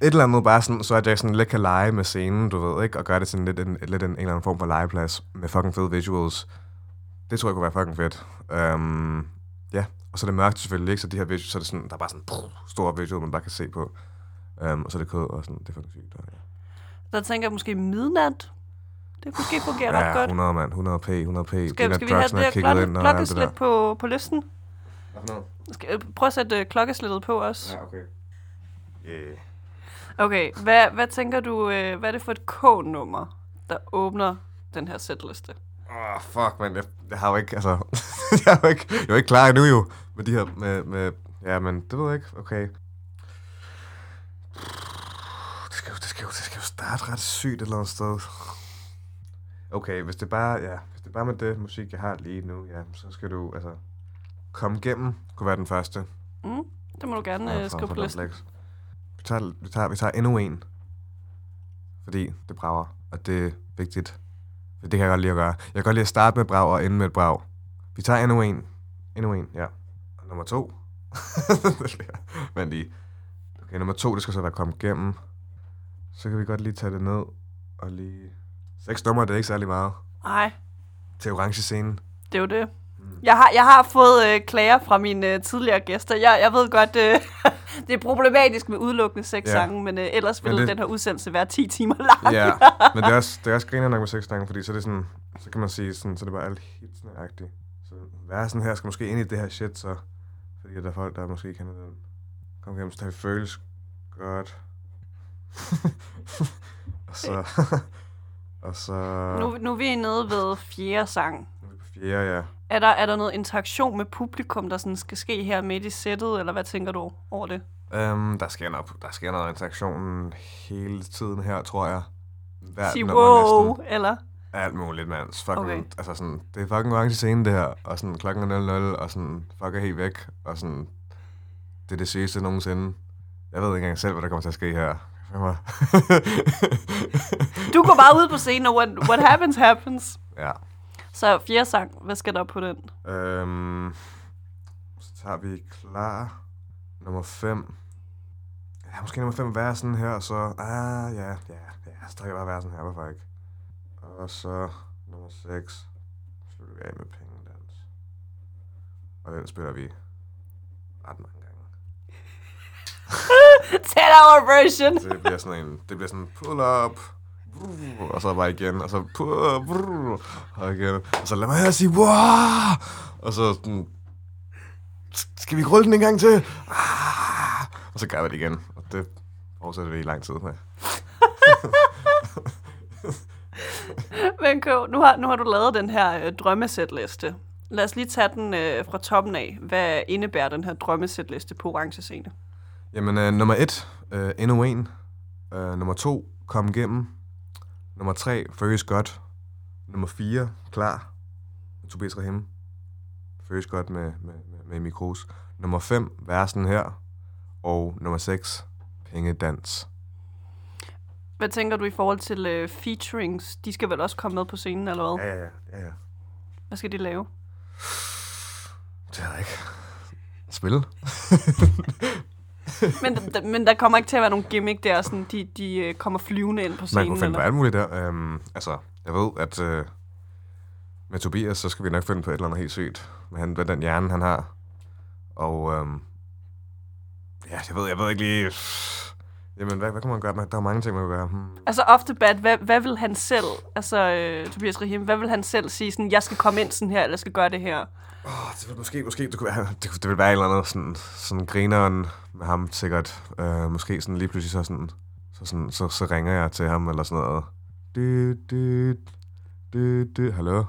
et eller andet bare sådan, så at jeg sådan lidt kan lege med scenen, du ved, ikke? Og gøre det sådan lidt en, lidt en, en eller anden form for legeplads med fucking fede visuals. Det tror jeg kunne være fucking fedt. Um, ja, og så er det mørkt selvfølgelig, ikke? Så de her visuals, så er det sådan, der er bare sådan brrr, store visuals, man bare kan se på. Um, og så er det kode, og sådan, det er fucking sygt. Ja. Der tænker jeg måske midnat. Det kunne måske fungere ret ja, godt. 100 mand, 100 p, 100 p. Skal, skal vi have det her klokke, klokkeslæt på, på listen? Skal, øh, prøv at sætte øh, klokkeslættet på os. Ja, okay. Yeah. Okay, hvad, hvad tænker du, øh, hvad er det for et K-nummer, der åbner den her sætliste? Åh, fuck, man. Jeg, jeg har jo ikke, altså... [laughs] jeg, er jo ikke, jeg er jo ikke klar endnu, jo. Med de her, med, med... Ja, men det ved jeg ikke. Okay. Det skal, jo, det, skal jo, det skal jo starte ret sygt et eller andet sted. Okay, hvis det bare, ja, hvis det bare med det musik, jeg har lige nu, ja, så skal du, altså... Komme igennem kunne være den første. Mm, det må du gerne Ja, øh, skrive på listen. Vi tager, vi, tager, vi tager endnu en. Fordi det brager, og det er vigtigt. Det kan jeg godt lide at gøre. Jeg kan godt lide at starte med brag og ende med et brag. Vi tager endnu en. Endnu en, ja. Og nummer to. [laughs] Men lige. Okay, nummer to, det skal så være kommet igennem. Så kan vi godt lige tage det ned og lige... Seks numre, det er ikke særlig meget. Nej, Til orange scenen. det er jo det. Jeg har, jeg har fået øh, klager fra mine øh, tidligere gæster. Jeg, jeg ved godt, øh, [laughs] det er problematisk med udelukkende seks Ja. sange, men øh, ellers ville det- den her udsendelse være 10 timer lang. Ja, [laughs] men det er også, det er også griner nok med seks gange, fordi så er det sådan, så kan man sige sådan, så er det bare alt hitsene agtigt. Så versen her skal måske ind i det her shit, så, fordi der er folk, der måske kender den. Kom hjem, så det føles godt. [laughs] og så, Og så... Nu, nu er vi nede ved fjerde sang. Fjerde, ja. Er der, er der noget interaktion med publikum, der sådan skal ske her midt i sættet, eller hvad tænker du over det? Um, der, sker noget, der sker noget interaktion hele tiden her, tror jeg. Hver Sig nummer wow, næsten. eller? Alt muligt, mand. Fucking, Okay. altså sådan, det er fucking orange scene, det her. Og sådan, klokken er 00, og sådan, fuck er helt væk. Og sådan, det er det sygeste nogensinde. Jeg ved ikke engang selv, hvad der kommer til at ske her. Du går bare ud på scenen, og what, what happens, happens. ja. Så fjerde sang, hvad skal der på den? Øhm, så tager vi klar. Nummer 5. Ja, måske nummer 5 versen her, så... Ah, ja, ja, ja. Så trækker jeg bare versen her, hvorfor ikke? Og så nummer 6. Slutter vi af med pengedans. Og den spiller vi ret mange gange. [laughs] 10 hour version. Det bliver sådan en... Det bliver sådan pull up. Brrr, Og så bare igen, og så brrr, og igen. Og så lad mig her sige, wow! Og så sådan, skal vi rulle den en gang til? Ah! Og så gør vi det igen. Og det fortsætter vi i lang tid med. [laughs] Men K, nu har, nu har du lavet den her øh, drømmesætliste. Lad os lige tage den øh, fra toppen af. Hvad indebærer den her drømmesætliste på orange scene? Jamen, øh, nummer et, øh, endnu en. Øh, nummer to, kom igennem. Nummer tre, føles godt. Nummer fire, klar. Med Tobias Rahim. Føles godt med, med, med, med Emil Kroos. Nummer fem, versen her. Og nummer seks, pengedans. Hvad tænker du i forhold til øh, featurings? De skal vel også komme med på scenen, eller hvad? Ja, ja, ja. ja, ja. Hvad skal de lave? Det ved jeg ikke. Spil. [laughs] men, d- men der kommer ikke til at være nogen gimmick der, sådan, de, de øh, kommer flyvende ind på Man scenen. kunne finde på eller? alt muligt der. Um, altså, jeg ved, at uh, med Tobias, så skal vi nok finde på et eller andet helt sygt. Med, han, med den hjerne, han har. Og um, ja, jeg ved, jeg ved ikke lige... Jamen, hvad, hvad kan man gøre? Man- Der er mange ting, man kan gøre. Hmm. Altså off the bat, hvad, hvad vil han selv, altså øh, Tobias Rahim, hvad vil han selv sige, sådan, jeg skal komme ind sådan her, eller jeg skal gøre det her? Oh, det vil måske, måske, det, kunne være, [laughs] det, det vil være et eller andet sådan, sådan grineren med ham sikkert. Uh, måske sådan lige pludselig så sådan, så, sådan, så, så ringer jeg til ham eller sådan noget. Du, du, du, du, hallo?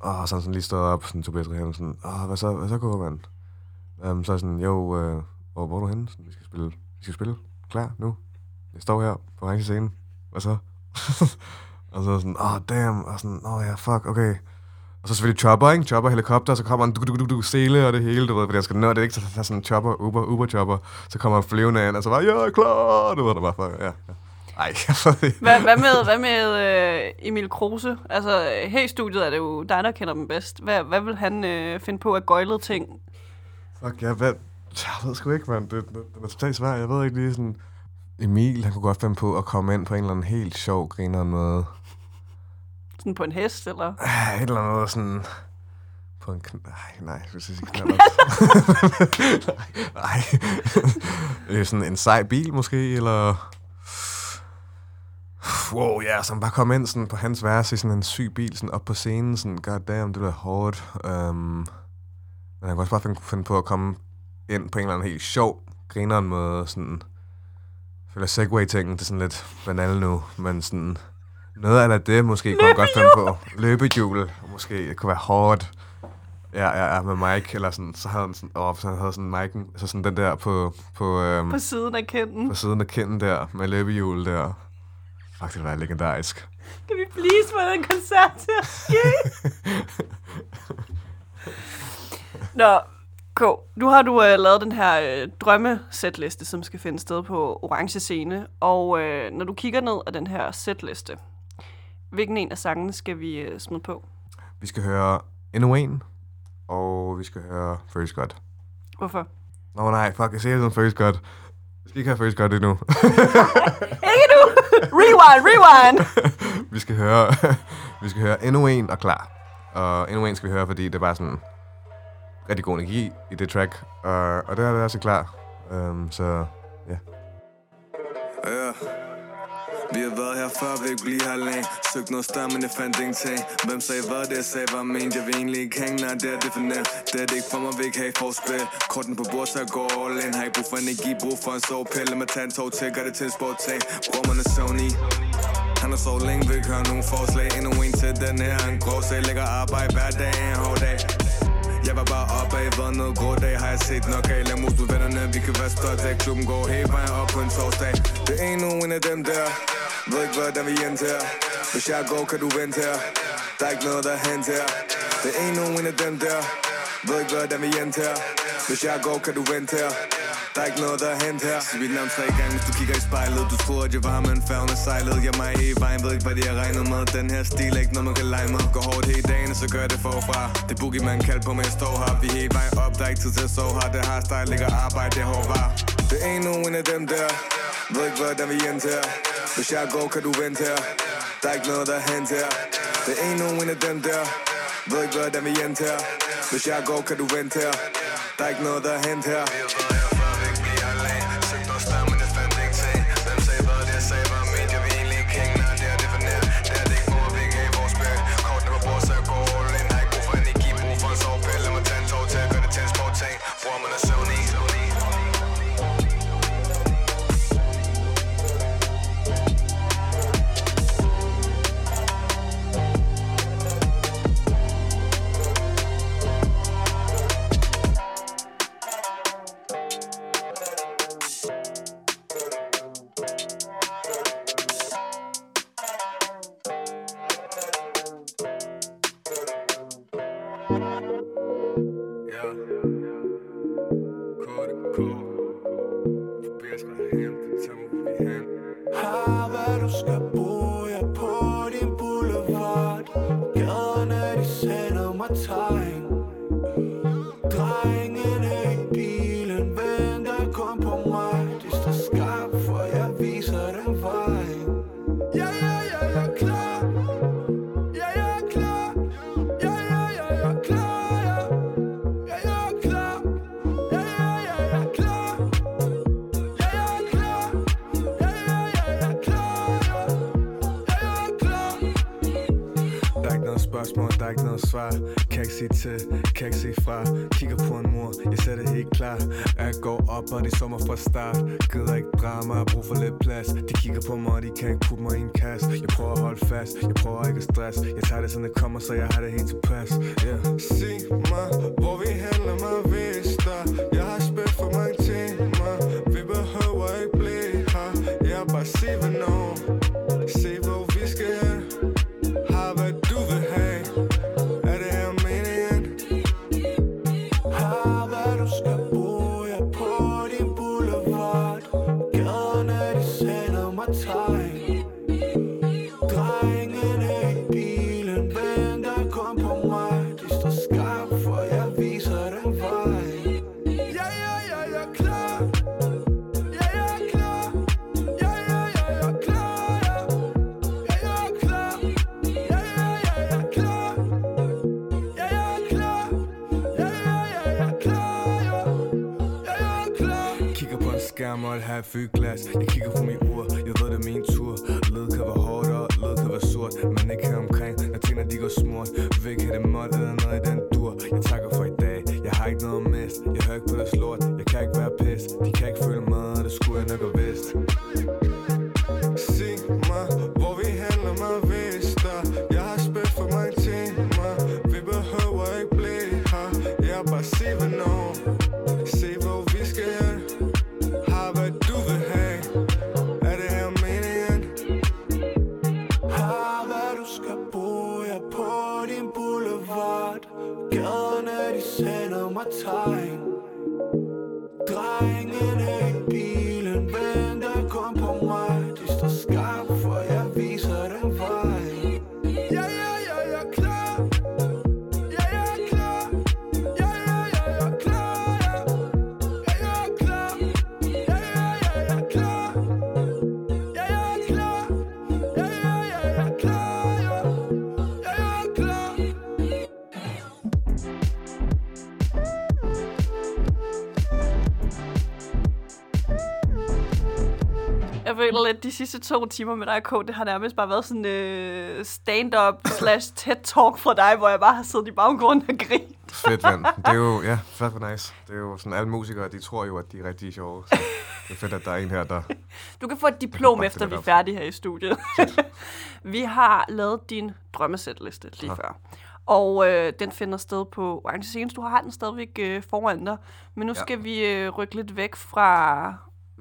Og så han sådan lige stået op, sådan Tobias Rahim, sådan, åh, hvad så, hvad så går, mand? Um, så er jeg sådan, jo, hvor, hvor er du henne? Sådan, vi skal spille, vi skal spille. Klar, nu. Jeg står her på orange scene. Hvad så? [laughs] og så sådan, åh, oh, damn. Og sådan, åh oh, ja, fuck, okay. Og så selvfølgelig chopper, ikke? Chopper, helikopter, så kommer en du, du, du, du, sele og det hele, du ved, fordi jeg skal nå det, ikke? Så der er sådan en chopper, Uber, Uber chopper, så kommer han flyvende ind, og så bare, ja, klar, du ved, der bare, fuck, ja, ja. Ej. [laughs] Hvad, hvad med, hvad med øh, Emil Kruse? Altså, her i studiet er det jo dig, der kender dem bedst. Hvad, hvad vil han øh, finde på af gøjlede ting? Fuck, jeg ved, jeg ved sgu ikke, mand. Det, det, det er totalt svært. Jeg ved ikke lige sådan... Emil, han kunne godt finde på at komme ind på en eller anden helt sjov grineren måde. Sådan på en hest, eller? Et eller andet sådan... På en kn... Ej, nej, jeg skulle sige knaller. [laughs] nej, nej. Er sådan en sej bil måske, eller... Wow, ja, som bare kom ind sådan på hans vers i sådan en syg bil, sådan op på scenen, sådan, god damn, det bliver hårdt. Um, men han kunne også bare finde, finde på at komme ind på en eller anden helt sjov, grineren måde, sådan... Føler Segway-tingen, det er sådan lidt banal nu, men sådan... Noget af det måske kunne jeg godt finde på. Løbehjul, måske, det kunne være hårdt. Ja, ja, ja, med Mike, eller sådan, så havde han sådan, åh, så han havde sådan Mike'en, altså sådan den der på, på, øhm, På siden af kinden. på siden af kinden der, med løbehjul der. Fuck, det var legendarisk. Kan vi please få den koncert til at ske? [laughs] Nå, K, nu har du øh, lavet den her øh, drømmesætliste, som skal finde sted på Orange Scene. Og øh, når du kigger ned af den her sætliste, hvilken en af sangene skal vi øh, smide på? Vi skal høre endnu en, og vi skal høre First God. Hvorfor? Nå nej, fuck, jeg siger sådan First God. Vi skal ikke have First God endnu. [laughs] Ikke nu! rewind, rewind! [laughs] vi skal høre, [laughs] vi skal høre endnu en og klar. Og endnu en skal vi høre, fordi det er bare sådan rigtig god energi i det track. Og, og det har været så klar. Um, så ja. Yeah. Vi har været her før, vi ikke blive her længe Søgt noget større, men jeg fandt ingenting. Hvem sagde hvad, det jeg sagde var ment. Jeg vil egentlig ikke hænge, nej, det er det for nemt. Det er det ikke for mig, vi ikke have forspil. Korten på bord, så jeg går all in. Har ikke brug for energi, brug for en sovepille Lad mig tage en tog til, gør det til en sport ting Bror, man er Sony. Han har sovet længe, vil ikke høre nogen forslag. Endnu en til den her, en grov sag Lægger arbejde hver dag, en hård bag vandet Grå dag Har jeg set nok af, lad mus med vennerne Vi kan være stolt af, klubben går hele vejen op på en torsdag. Det er endnu en af dem der. Ved ikke, hvordan vi endte her Hvis jeg går, kan du vente her. Der er ikke noget, der er her Det er endnu en af dem der. Ved ikke, hvordan vi endte her Hvis jeg går, kan du vente her der er ikke noget, der er hent her. Sig mit navn tre gange, hvis du kigger i spejlet. Du tror, at jeg var med en færgen og sejlede Jeg mig i vejen, ved ikke, hvad de har regnet med. Den her stil er ikke noget, man kan lege med. Går hårdt hele dagen, så gør jeg det forfra. Det er boogie, man kalder på, men jeg står her. Vi er hele vejen op, der er ikke tid til at sove her. Det har style, ligger arbejde, det er hårdt var. Det er nogen af dem der. Ved ikke, hvordan vi endte her. Hvis jeg går, kan du vente her. Der er ikke noget, der er hent her. Det er nogen af dem der. Ved ikke, hvordan vi endte her. Hvis jeg går, kan du vente her. Der er ikke noget, der er hent her. Går det sommer fra start Gider ikke drama, har brug for lidt plads. De kigger på mig, og de kan ikke putte mig i en kasse. Jeg prøver at holde fast, jeg prøver ikke at stress. Jeg tager det, som det kommer, så jeg har det helt tilpas. Yeah. Sig mig, hvor vi handler med Vista. Jeg har spillet Jeg måtte have og fyldt glas Jeg kigger på min ur, jeg ved det er min tur. Led kan være hårdt og led kan være sort. Men ikke her omkring, når tingene de går smurt. Vil have det mål eller noget i den dur. Jeg takker for i dag, jeg har ikke noget mist Jeg hører ikke på deres lort, jeg kan ikke være pissed De kan ikke føle mig, det skulle jeg nok have vidst. Sig mig, sender føler lidt, de sidste to timer med dig, K, det har nærmest bare været sådan øh, stand-up [laughs] slash TED-talk fra dig, hvor jeg bare har siddet i baggrunden og grint. Fedt, mand. Det er jo, ja, [laughs] fedt for nice. Det er jo sådan, alle musikere, de tror jo, at de er rigtig sjove. Så det er fedt, at der er en her, der... Du kan få et diplom Jeg efter, vi er færdige her i studiet. [laughs] vi har lavet din drømmesætliste lige Ja. før. Og øh, den finder sted på Orange Scenes. Du har den stadigvæk øh, foran dig. Men nu Ja. skal vi øh, rykke lidt væk fra,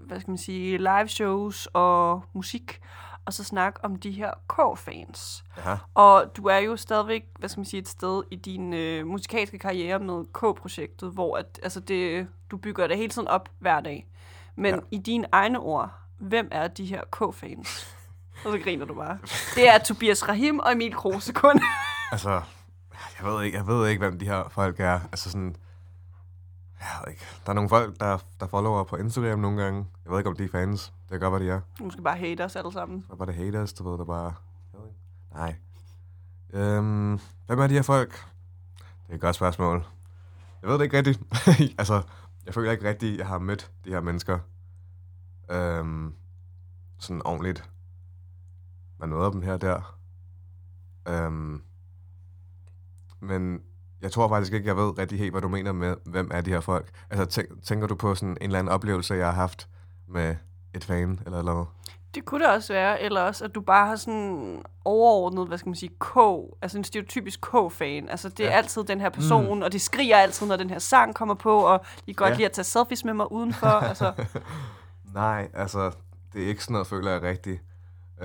hvad skal man sige, live shows og musik. Og så snakke om de her K-fans. Ja. Og du er jo stadigvæk, hvad skal man sige, et sted i din øh, musikalske karriere med K-projektet, hvor at, altså det, du bygger det hele tiden op hver dag. Men ja. i dine egne ord, hvem er de her K-fans? Og så griner du bare. [laughs] Det er Tobias Rahim og Emil Kruse kun. Altså, jeg ved ikke, jeg ved ikke, hvem de her folk er. Altså sådan, jeg ved ikke. Der er nogle folk, der, der follower på Instagram nogle gange. Jeg ved ikke, om de er fans. Det kan godt være, de er. Måske bare hate os alle sammen. Så er bare det haters, du ved, der bare... Nej. Øhm, hvem er de her folk? Det er et godt spørgsmål. Jeg ved det ikke rigtigt. [laughs] altså, jeg føler ikke rigtigt, jeg har mødt de her mennesker. Øhm, sådan ordentligt. Man nåede dem her og der. Øhm, men jeg tror faktisk ikke, jeg ved rigtig helt, hvad du mener med, hvem er de her folk. Altså, tænk, tænker du på sådan en eller anden oplevelse, jeg har haft med et fan eller noget? Det kunne det også være, eller også, at du bare har sådan overordnet, hvad skal man sige, K, altså en stereotypisk K-fan. Altså, det er Ja. altid den her person, Mm. og de skriger altid, når den her sang kommer på, og de kan godt Ja. lide at tage selfies med mig udenfor. [laughs] altså, Nej, altså, det er ikke sådan noget, føler jeg rigtigt.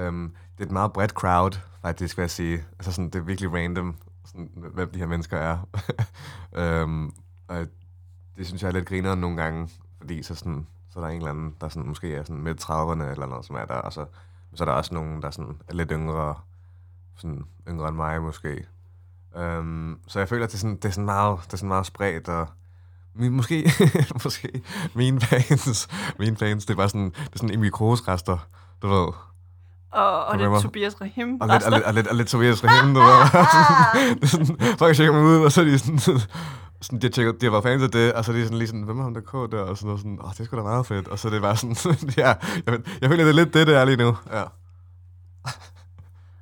Um, det er et meget bredt crowd, faktisk, vil jeg sige. Altså, sådan, det er virkelig random, sådan, hvem de her mennesker er. [laughs] øhm, og det synes jeg er lidt griner nogle gange, fordi så, sådan, så er der en eller anden, der sådan, måske er sådan midt 30'erne eller noget, som er der, og så, så er der også nogen, der sådan, er lidt yngre, sådan, yngre end mig måske. Øhm, så jeg føler, at det er sådan, det er sådan, meget, det er sådan meget spredt, og min, måske, [laughs] måske mine fans, mine fans, det er bare sådan, det er sådan en Kroos-rester, du ved og, og glemmer. Tobias Rahim. Og lidt, og lidt, og lidt, og lidt Tobias Rahim, du sådan, [laughs] [laughs] folk tjekker mig ud, og så er de sådan, sådan de, har tjekket, de har været fans af det, og så er de sådan lige sådan, hvem er ham der K der? Og sådan noget sådan, åh, det er sgu da meget fedt. Og så er det bare sådan, [laughs] ja, jeg, jeg føler, det er lidt det, det er lige nu. Ja.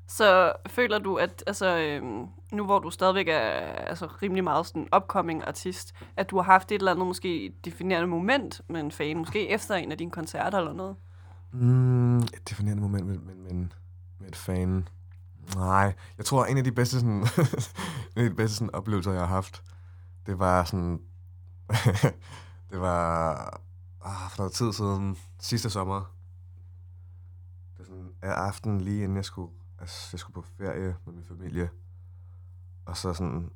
Så føler du, at altså, øhm, nu hvor du stadigvæk er altså, rimelig meget sådan upcoming artist, at du har haft et eller andet måske definerende moment med en fan, måske efter en af dine koncerter eller noget? Mm, et definerende moment med, med, med, med et fan. Nej, jeg tror, en af de bedste, sådan, [laughs] en af de bedste sådan, oplevelser, jeg har haft, det var sådan... [laughs] det var ah, for noget tid siden, sidste sommer. Det var sådan en aften lige inden jeg skulle, altså, jeg skulle på ferie med min familie. Og så sådan,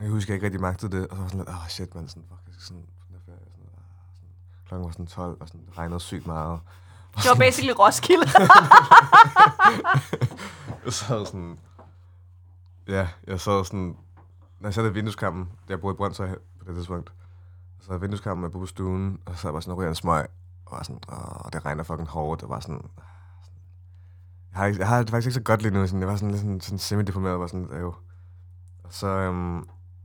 jeg husker ikke rigtig magtede det, og så var sådan lidt, åh oh, shit, man, sådan, fuck, jeg skal sådan på den ferie. Sådan, ah, sådan, klokken var sådan 12, og sådan, det regnede sygt meget. Det var basically Roskilde. [laughs] jeg sad sådan... Ja, jeg sad sådan... Når jeg sad i vindueskampen, jeg boede i Brøndshøj på det tidspunkt, så sad i vindueskampen, jeg boede på stuen, og så sad jeg bare sådan og ryger en smøg, og var sådan, åh, det regner fucking hårdt, og var sådan... Jeg har, ikke- jeg har det faktisk ikke så godt lige nu, sådan, jeg var sådan lidt sådan, sådan semi-deprimeret, var sådan, jo. Og så, øhm,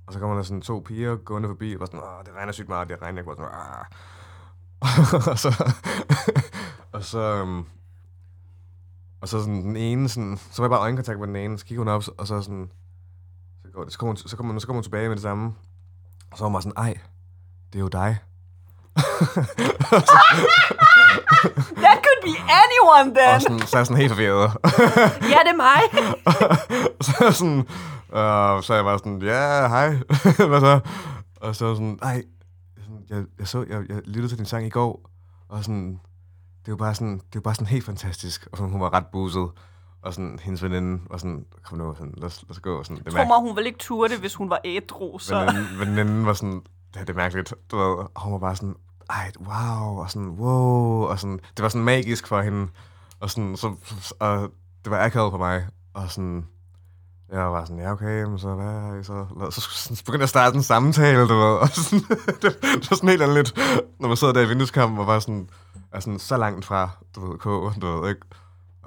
og så kommer der sådan to piger gående forbi, og var sådan, åh, det regner sygt meget, det regner ikke, var sådan, Åh. [laughs] og så, og så, øhm, og så sådan den ene, sådan, så var jeg bare øjenkontakt med den ene, så kigger hun op, og så sådan, så, går det, så, kommer hun, så, kommer, hun, så kommer hun tilbage med det samme. Og så var bare sådan, ej, det er jo dig. [laughs] That could be anyone then. Og sådan, så er jeg sådan helt forvirret. ja, det er mig. [laughs] så er sådan, øh, så er jeg bare sådan, ja, hej, [laughs] hvad så? Og så sådan, ej, sådan, jeg, jeg, så, jeg, jeg lyttede til din sang i går, og sådan, det var bare sådan, det var bare sådan helt fantastisk, og sådan, hun var ret buset, og sådan, hendes veninde var sådan, kom nu, sådan, lad, os, lad os gå, sådan, det tror mig, hun ville ikke ture det, hvis hun var ædru, så... Veninden, veninden var sådan, det, det er mærkeligt, du ved, og hun var bare sådan, ej, wow, og sådan, wow, og sådan, det var sådan magisk for hende, og sådan, så, og det var akavet for mig, og sådan, jeg var sådan, ja, okay, men så hvad er I så? Så, så, så begyndte jeg at starte en samtale, du ved, [laughs] og sådan, [laughs] det, det var sådan helt andet, når man sidder der i vindueskampen, og var sådan, er sådan så langt fra, du ved, K, du ved, ikke?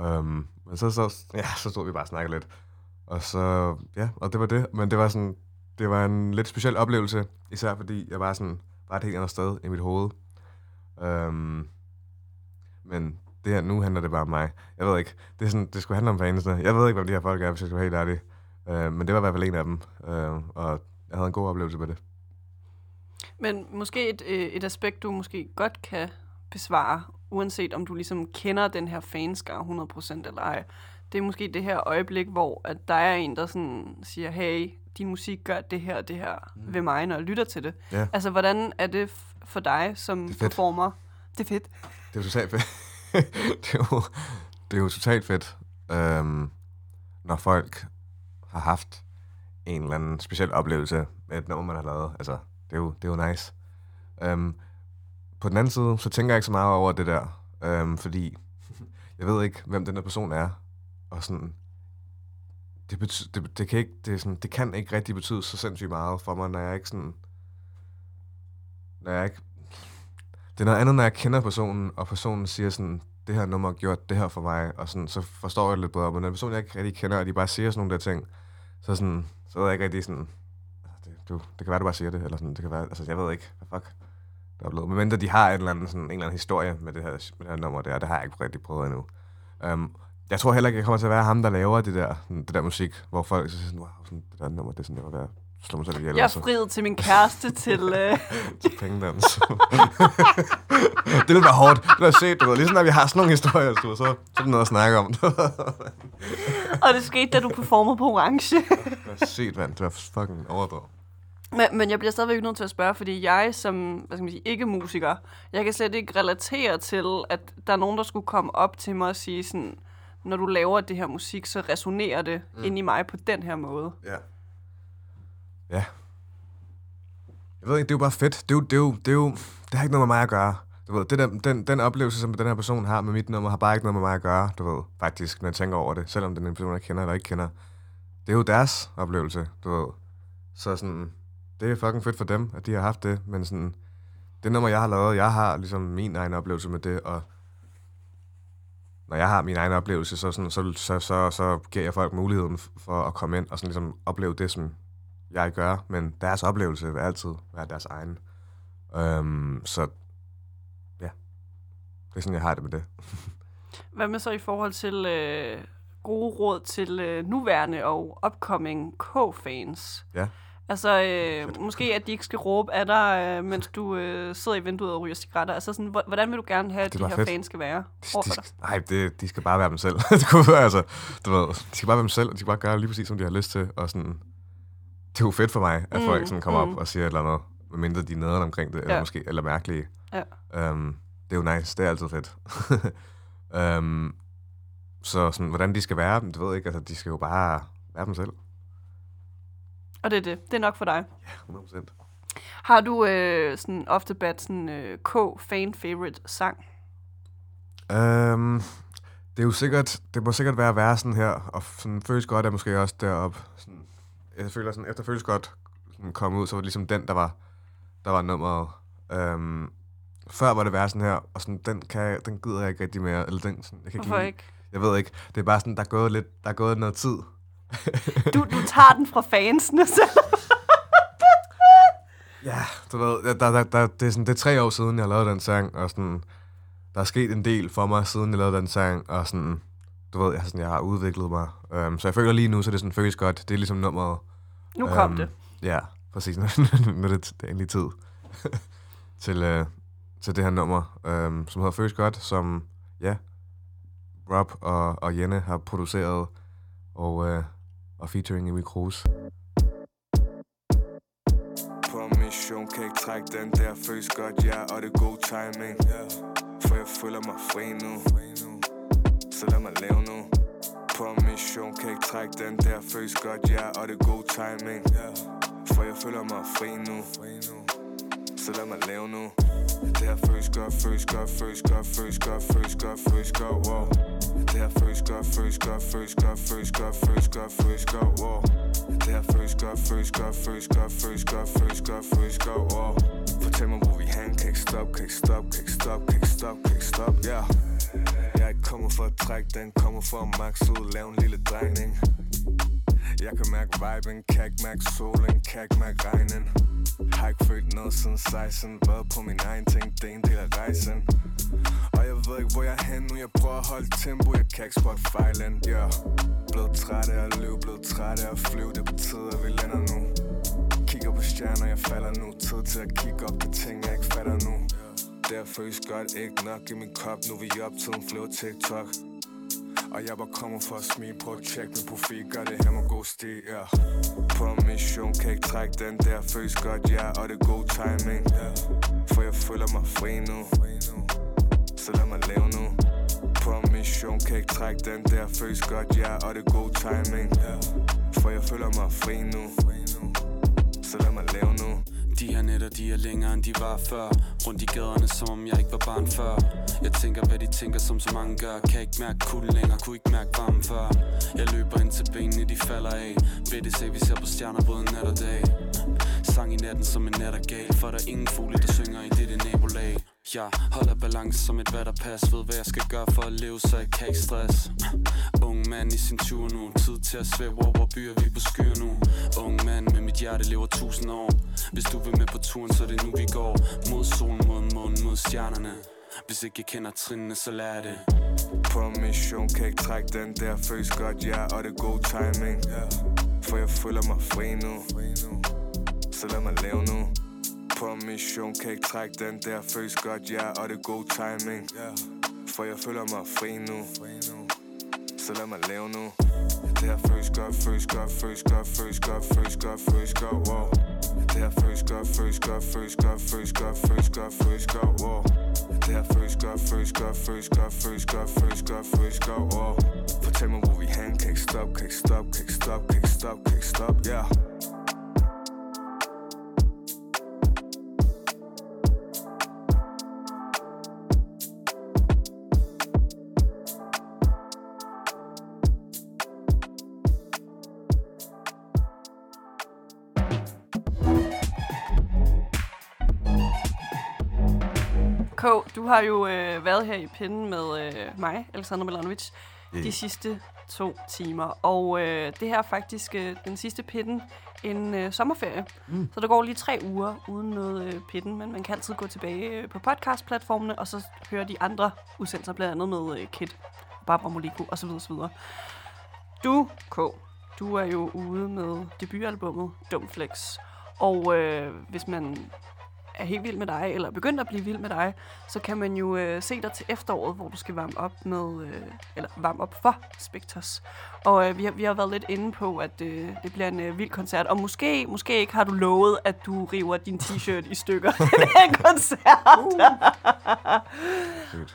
Um, men så, så, ja, så stod vi bare og snakkede lidt. Og så, ja, og det var det. Men det var sådan, det var en lidt speciel oplevelse, især fordi jeg var sådan, var et helt andet sted i mit hoved. Um, men det her, nu handler det bare om mig. Jeg ved ikke, det, er sådan, det skulle handle om fansene. Jeg ved ikke, hvem de her folk er, hvis jeg skal være helt ærlig. Uh, men det var i hvert fald en af dem, uh, og jeg havde en god oplevelse med det. Men måske et, øh, et aspekt, du måske godt kan besvare, uanset om du ligesom kender den her fanskare 100% eller ej. Det er måske det her øjeblik, hvor at der er en, der sådan siger, hey, din musik gør det her og det her mm. ved mig, når jeg lytter til det. Ja. Altså, hvordan er det for dig som fedt. performer? Det er fedt. Det er jo totalt fedt. [laughs] det, er jo, det er jo totalt fedt, øhm, når folk har haft en eller anden speciel oplevelse med et nummer, man har lavet. Altså, det er jo, det er jo nice. Øhm, på den anden side, så tænker jeg ikke så meget over det der, øhm, fordi [laughs] jeg ved ikke, hvem den der person er. Og sådan, det, bety- det, det, kan ikke, det, sådan, det kan ikke rigtig betyde så sindssygt meget for mig, når jeg ikke sådan... Når jeg ikke... Det er noget andet, når jeg kender personen, og personen siger sådan, det her nummer har gjort det her for mig, og sådan, så forstår jeg det lidt bedre. Men når en person, jeg ikke rigtig kender, og de bare siger sådan nogle der ting, så, sådan, så ved jeg ikke rigtig sådan, ah, det, du, det kan være, du bare siger det, eller sådan, det kan være, altså jeg ved ikke, hvad fuck der er blevet. Men mindre de har en eller, anden, sådan, en eller anden historie med det her, med det her nummer der, det har jeg ikke rigtig prøvet endnu. Um, jeg tror heller ikke, jeg kommer til at være ham, der laver det der, det der musik, hvor folk så sådan, wow, sådan, det der nummer, det er sådan, jeg var at slå mig selv ihjel. Jeg friet til min kæreste til... [laughs] Øh, til pengedans. [laughs] det vil være hårdt. Det er set, du ved. Ligesom når vi har sådan nogle historier, så, så er det noget at snakke om. og det skete, da du performede på Orange. det er set, mand. Det var fucking overdrevet. Men, men jeg bliver stadigvæk nødt til at spørge, fordi jeg som hvad skal man sige, ikke musiker, jeg kan slet ikke relatere til, at der er nogen, der skulle komme op til mig og sige sådan, når du laver det her musik, så resonerer det mm. ind i mig på den her måde. Ja. Ja. Jeg ved ikke, det er jo bare fedt. Det er jo, det er jo, det er jo, det har ikke noget med mig at gøre. Du ved, det der, den, den oplevelse, som den her person har med mit nummer, har bare ikke noget med mig at gøre, du ved, faktisk, når jeg tænker over det. Selvom den er en person, jeg kender eller ikke kender. Det er jo deres oplevelse, du ved. Så sådan, det er fucking fedt for dem, at de har haft det, men sådan, det nummer, jeg har lavet, jeg har ligesom min egen oplevelse med det, og når jeg har min egen oplevelse, så, sådan, så, så, så, så giver jeg folk muligheden for at komme ind og sådan ligesom opleve det, som jeg gør, men deres oplevelse vil altid være deres egen. Øhm, så ja, det er sådan, jeg har det med det. [laughs] Hvad med så i forhold til øh, gode råd til øh, nuværende og upcoming K-fans? Ja. Altså, øh, måske at de ikke skal råbe af dig, øh, mens du øh, sidder i vinduet og ryger cigaretter. Altså, sådan, hvor- hvordan vil du gerne have, at de her fedt. fans skal være De, de, nej, det, de skal bare være dem selv. [laughs] det kunne være, altså, du ved, de skal bare være dem selv, og de skal bare gøre lige præcis, som de har lyst til. Og sådan, det er jo fedt for mig, at Mm, folk sådan kommer mm. op og siger et eller andet, medmindre de er nederen omkring det, eller Ja. måske, eller mærkelige. Ja. Um, det er jo nice, det er altid fedt. um, [laughs] så sådan, hvordan de skal være, det ved jeg ikke, altså, de skal jo bare være dem selv. Og det er det. Det er nok for dig. 100%. Har du øh, sådan ofte bat sådan øh, K-fan-favorite sang? Um, det er jo sikkert, det må sikkert være sådan her, og sådan føles godt er måske også deroppe. Sådan, jeg føler sådan, efter føles godt sådan kom ud, så var det ligesom den, der var, der var nummeret. Um, før var det være sådan her, og sådan, den, kan jeg, den gider jeg ikke rigtig mere. Eller den, sådan, jeg kan Hvorfor lide- ikke? Jeg ved ikke. Det er bare sådan, der er gået, lidt, der er gået noget tid. Du, du tager den fra fansene selv. [laughs] Ja, du ved, der, der, der, det, er sådan, det er tre år siden, jeg lavet den sang, og sådan, der er sket en del for mig, siden jeg lavede den sang, og sådan, du ved, jeg, har sådan, jeg har udviklet mig. Um, så jeg føler lige nu, så det sådan føles godt. Det er ligesom nummeret. Nu kom det. Ja, præcis. [laughs] nu er det, det er endelig tid [laughs] til, uh, til det her nummer, um, som hedder Føles Godt, som, ja, Rob og, og Jenne har produceret, og, uh, og featuring Emil Cruz. På mission kan ikke trække den der. Føles godt, ja, og det er god timing. For jeg føler mig fri nu. Så lad mig lave nu. På mission kan ikke trække den der. Føles godt, ja, og det er god timing. For jeg føler mig fri nu. Så lad mig lave nu. Det her føles godt, føles godt, føles godt, føles godt, føles godt, føles godt, wow Det her føles godt, føles godt, føles godt, føles godt, føles godt, føles godt, wow Det her føles godt, føles godt, føles godt, føles godt, føles godt, føles godt, wow Fortæl mig, hvor vi hen, kan ikke stop, kan ikke stop, kan ikke stop, kan ikke stop, kan ikke stop, yeah Jeg er ikke kommet for at trække den, kommer for at maxe ud, lave en lille drejning jeg kan mærke viben, kan ikke mærke solen, kan ikke mærke regnen. Har ikke følt noget siden 16, været på min egen ting, det er en del af rejsen. Og jeg ved ikke hvor jeg er hen nu Jeg prøver at holde tempo, jeg kan ikke spotte fejlen yeah. Blevet træt af at løbe, blevet træt af at flyve Det betyder, at vi lander nu. Kigger på stjerner, jeg falder nu. Tid til at kigge op på ting, jeg ikke fatter nu. Det føles godt, ikke nok i min kop Nu er vi op, tiden flyver TikTok og jeg var kommet for at smige på at tjekke min profil Gør det her med god stil, ja yeah. På mission, kan ikke trække den der Føles godt, ja, yeah. og det er god timing yeah. For jeg føler mig fri nu Så lad mig leve nu På mission, kan ikke trække den der Føles godt, ja, yeah. og det er god timing yeah. For jeg føler mig fri nu Så lad mig leve nu de her nætter, de er længere end de var før. Rundt i gaderne, som om jeg ikke var barn før. Jeg tænker, hvad de tænker, som så mange gør. Kan ikke mærke kulden længere, kunne ikke mærke varmen før. Jeg løber ind til benene, de falder af. Ved det se, vi ser på stjerner både nat og dag. Sang i natten som en nat er gal. For der er ingen fugle, der synger i dette nabolag. Jeg holder balance som et vatterpas Ved hvad jeg skal gøre for at leve, så jeg kan ikke stress. Ung mand i sin tur nu. Tid til at svæve over, hvor byer vi på skyer nu. Ung mand med mit hjerte lever tusind år. Hvis du vil med på turen, så er det nu vi går. Mod solen, mod månen, mod stjernerne. Hvis ikke jeg kender trinene, så lær det. På mission, kan ikke trække den der. Føles godt, ja, og det er god timing. For jeg føler mig fri nu. Så lad mig leve nu. På mission, kan ikke trække den der Føles godt, ja, yeah, og det er god timing. For jeg føler mig fri nu Så lad mig leve nu Det her føles godt, føles godt, føles godt, føles godt, føles godt, føles godt, wow Det her føles godt, føles godt, føles godt, føles godt, føles godt, føles godt, wow Det her føles godt, føles godt, føles godt, føles godt, føles godt, føles godt, wow Fortæl mig hvor vi hen, kan ikke stop, kan ikke stop, kan ikke stop, kan ikke stop, kan ikke stop, yeah du har jo øh, været her i pinden med øh, mig, Alexander Milanovic, Yeah. de sidste to timer. Og øh, det her er faktisk øh, den sidste pinden en øh, sommerferie. Mm. Så der går lige tre uger uden noget øh, pitten, men man kan altid gå tilbage øh, på podcastplatformene, og så høre de andre udsendelser, blandt andet med øh, Kit, Barbara Moliko osv. osv. Du, K, du er jo ude med debutalbummet Dumflex. Og øh, hvis man er helt vild med dig, eller er begyndt at blive vild med dig, så kan man jo øh, se dig til efteråret, hvor du skal varme op med, øh, eller varme op for Spectres. Og øh, vi, har, vi har været lidt inde på, at øh, det bliver en øh, vild koncert, og måske, måske ikke har du lovet, at du river din t-shirt i stykker [laughs] til den koncert.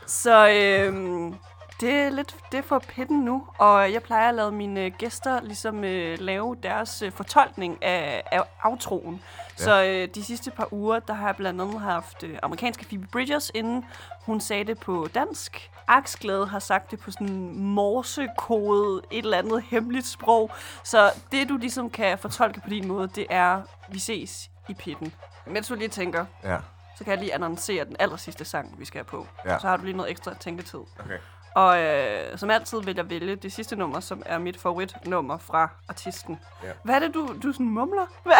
[laughs] så øh, det er lidt det er for pitten nu, og jeg plejer at lade mine øh, gæster ligesom øh, lave deres øh, fortolkning af, af outroen. Ja. Så øh, de sidste par uger, der har jeg blandt andet haft øh, amerikanske Phoebe Bridgers inden. Hun sagde det på dansk. Aksglæde har sagt det på sådan morsekode, et eller andet hemmeligt sprog. Så det, du ligesom kan fortolke på din måde, det er, vi ses i pitten. Mens du lige tænker, Ja. så kan jeg lige annoncere den aller sidste sang, vi skal have på. Ja. Så har du lige noget ekstra tænketid. Okay. Og øh, som altid vil jeg vælge det sidste nummer, som er mit favoritnummer fra artisten. Ja. Hvad er det, du, du sådan mumler? Hvad?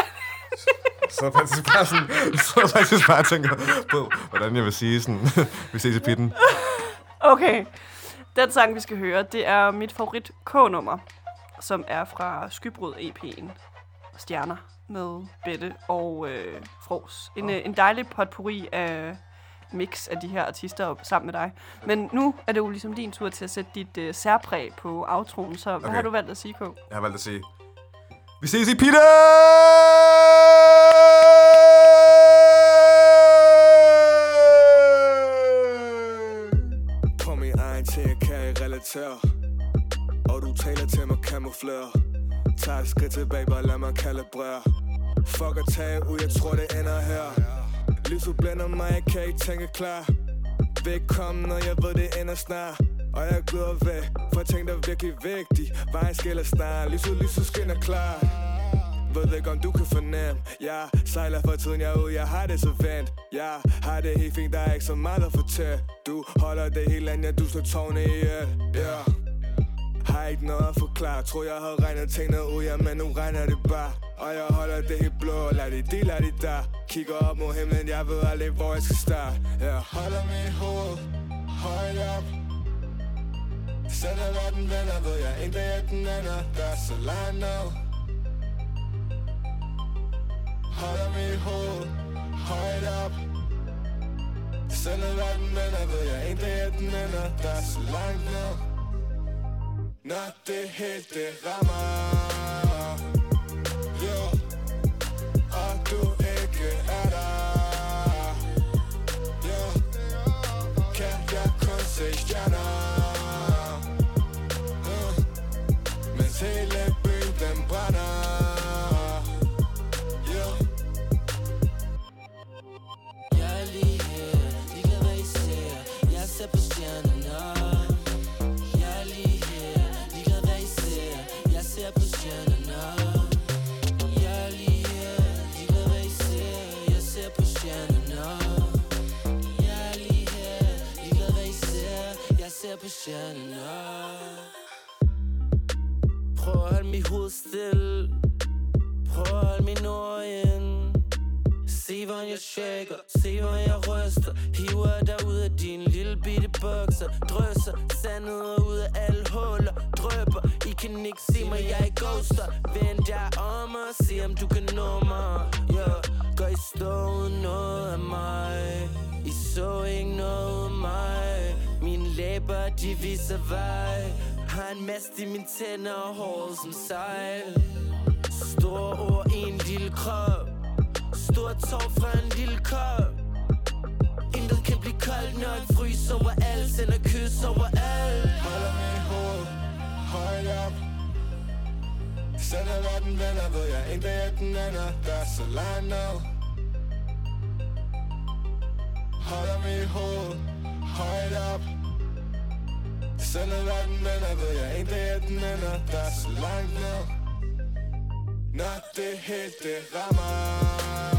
Så faktisk bare sådan, så faktisk bare tænker på, hvordan jeg vil sige sådan, vi ses i pitten. Okay. Den sang, vi skal høre, det er mit favorit K-nummer, som er fra Skybrud EP'en. Stjerner med Bette og øh, Fros. En, øh, en dejlig potpourri af mix af de her artister op, sammen med dig. Men nu er det jo ligesom din tur til at sætte dit øh, særpræg på outroen, så hvad Okay. har du valgt at sige, K? Jeg har valgt at sige, vi ses i pitten! På min egen ting kan jeg relatere Og du taler til mig kamuflere Tag et skridt tilbage, bare lad mig kalibrere Fuck at tage ud, jeg tror det ender her Lyset blænder mig, jeg kan ikke tænke klar. Velkommen, ikke når jeg ved det ender snart. Og jeg går væk, for ting der er virkelig vigtigt. Vejen skiller snart, lyset, lyset skinner klar. Ved ikke om du kan fornemme. Jeg sejler for tiden, jeg er ude, jeg har det så vent Jeg har det helt fint, der er ikke så meget at fortælle. Du holder det helt andet, ja, du slår tårne i ihjel yeah. Har ikke noget at forklare. Tror jeg havde regnet tingene ud, ja, men nu regner det bare. Og jeg holder det helt blå, og lad det de, lad det der Kigger op mod himlen, jeg ved aldrig, hvor jeg skal starte. Jeg holder mit hoved højt op. Selvom verden vender, ved jeg en dag, at den ender. Der er så langt ned. Holder mit hoved højt op. Selvom verden vender, ved jeg en dag, at den ender. Der er så langt ned. Når det helt det Jeg på stjernen Prøv at holde mit hoved stille Prøv at holde min ord ind Se hvordan jeg shaker, se hvordan jeg ryster. Hiver dig ud af din lille bitte bukser. Drøsser sandet ud af alle huller. Drøber, I kan ikke se mig, jeg er ghoster. Vend dig om og se om du kan nå mig. Yeah. Gør I stå uden noget af mig? I så ikke noget af mig. Mine læber, de viser vej. Har en mast i mine tænder og hår som sejl. Store ord i en lille krop. Stor tår fra en lille kop. Intet kan blive koldt, når en frys over alt. Sender kys over alt. Holder mit hoved. Højt op. Sætter verden vender, ved jeg en dag, at den ender. Der er så langt ned. Holder mit hoved. Højt op. Selvom verden vender, ved jeg en dag, at den ender Der er så langt ned. Når det hele det rammer.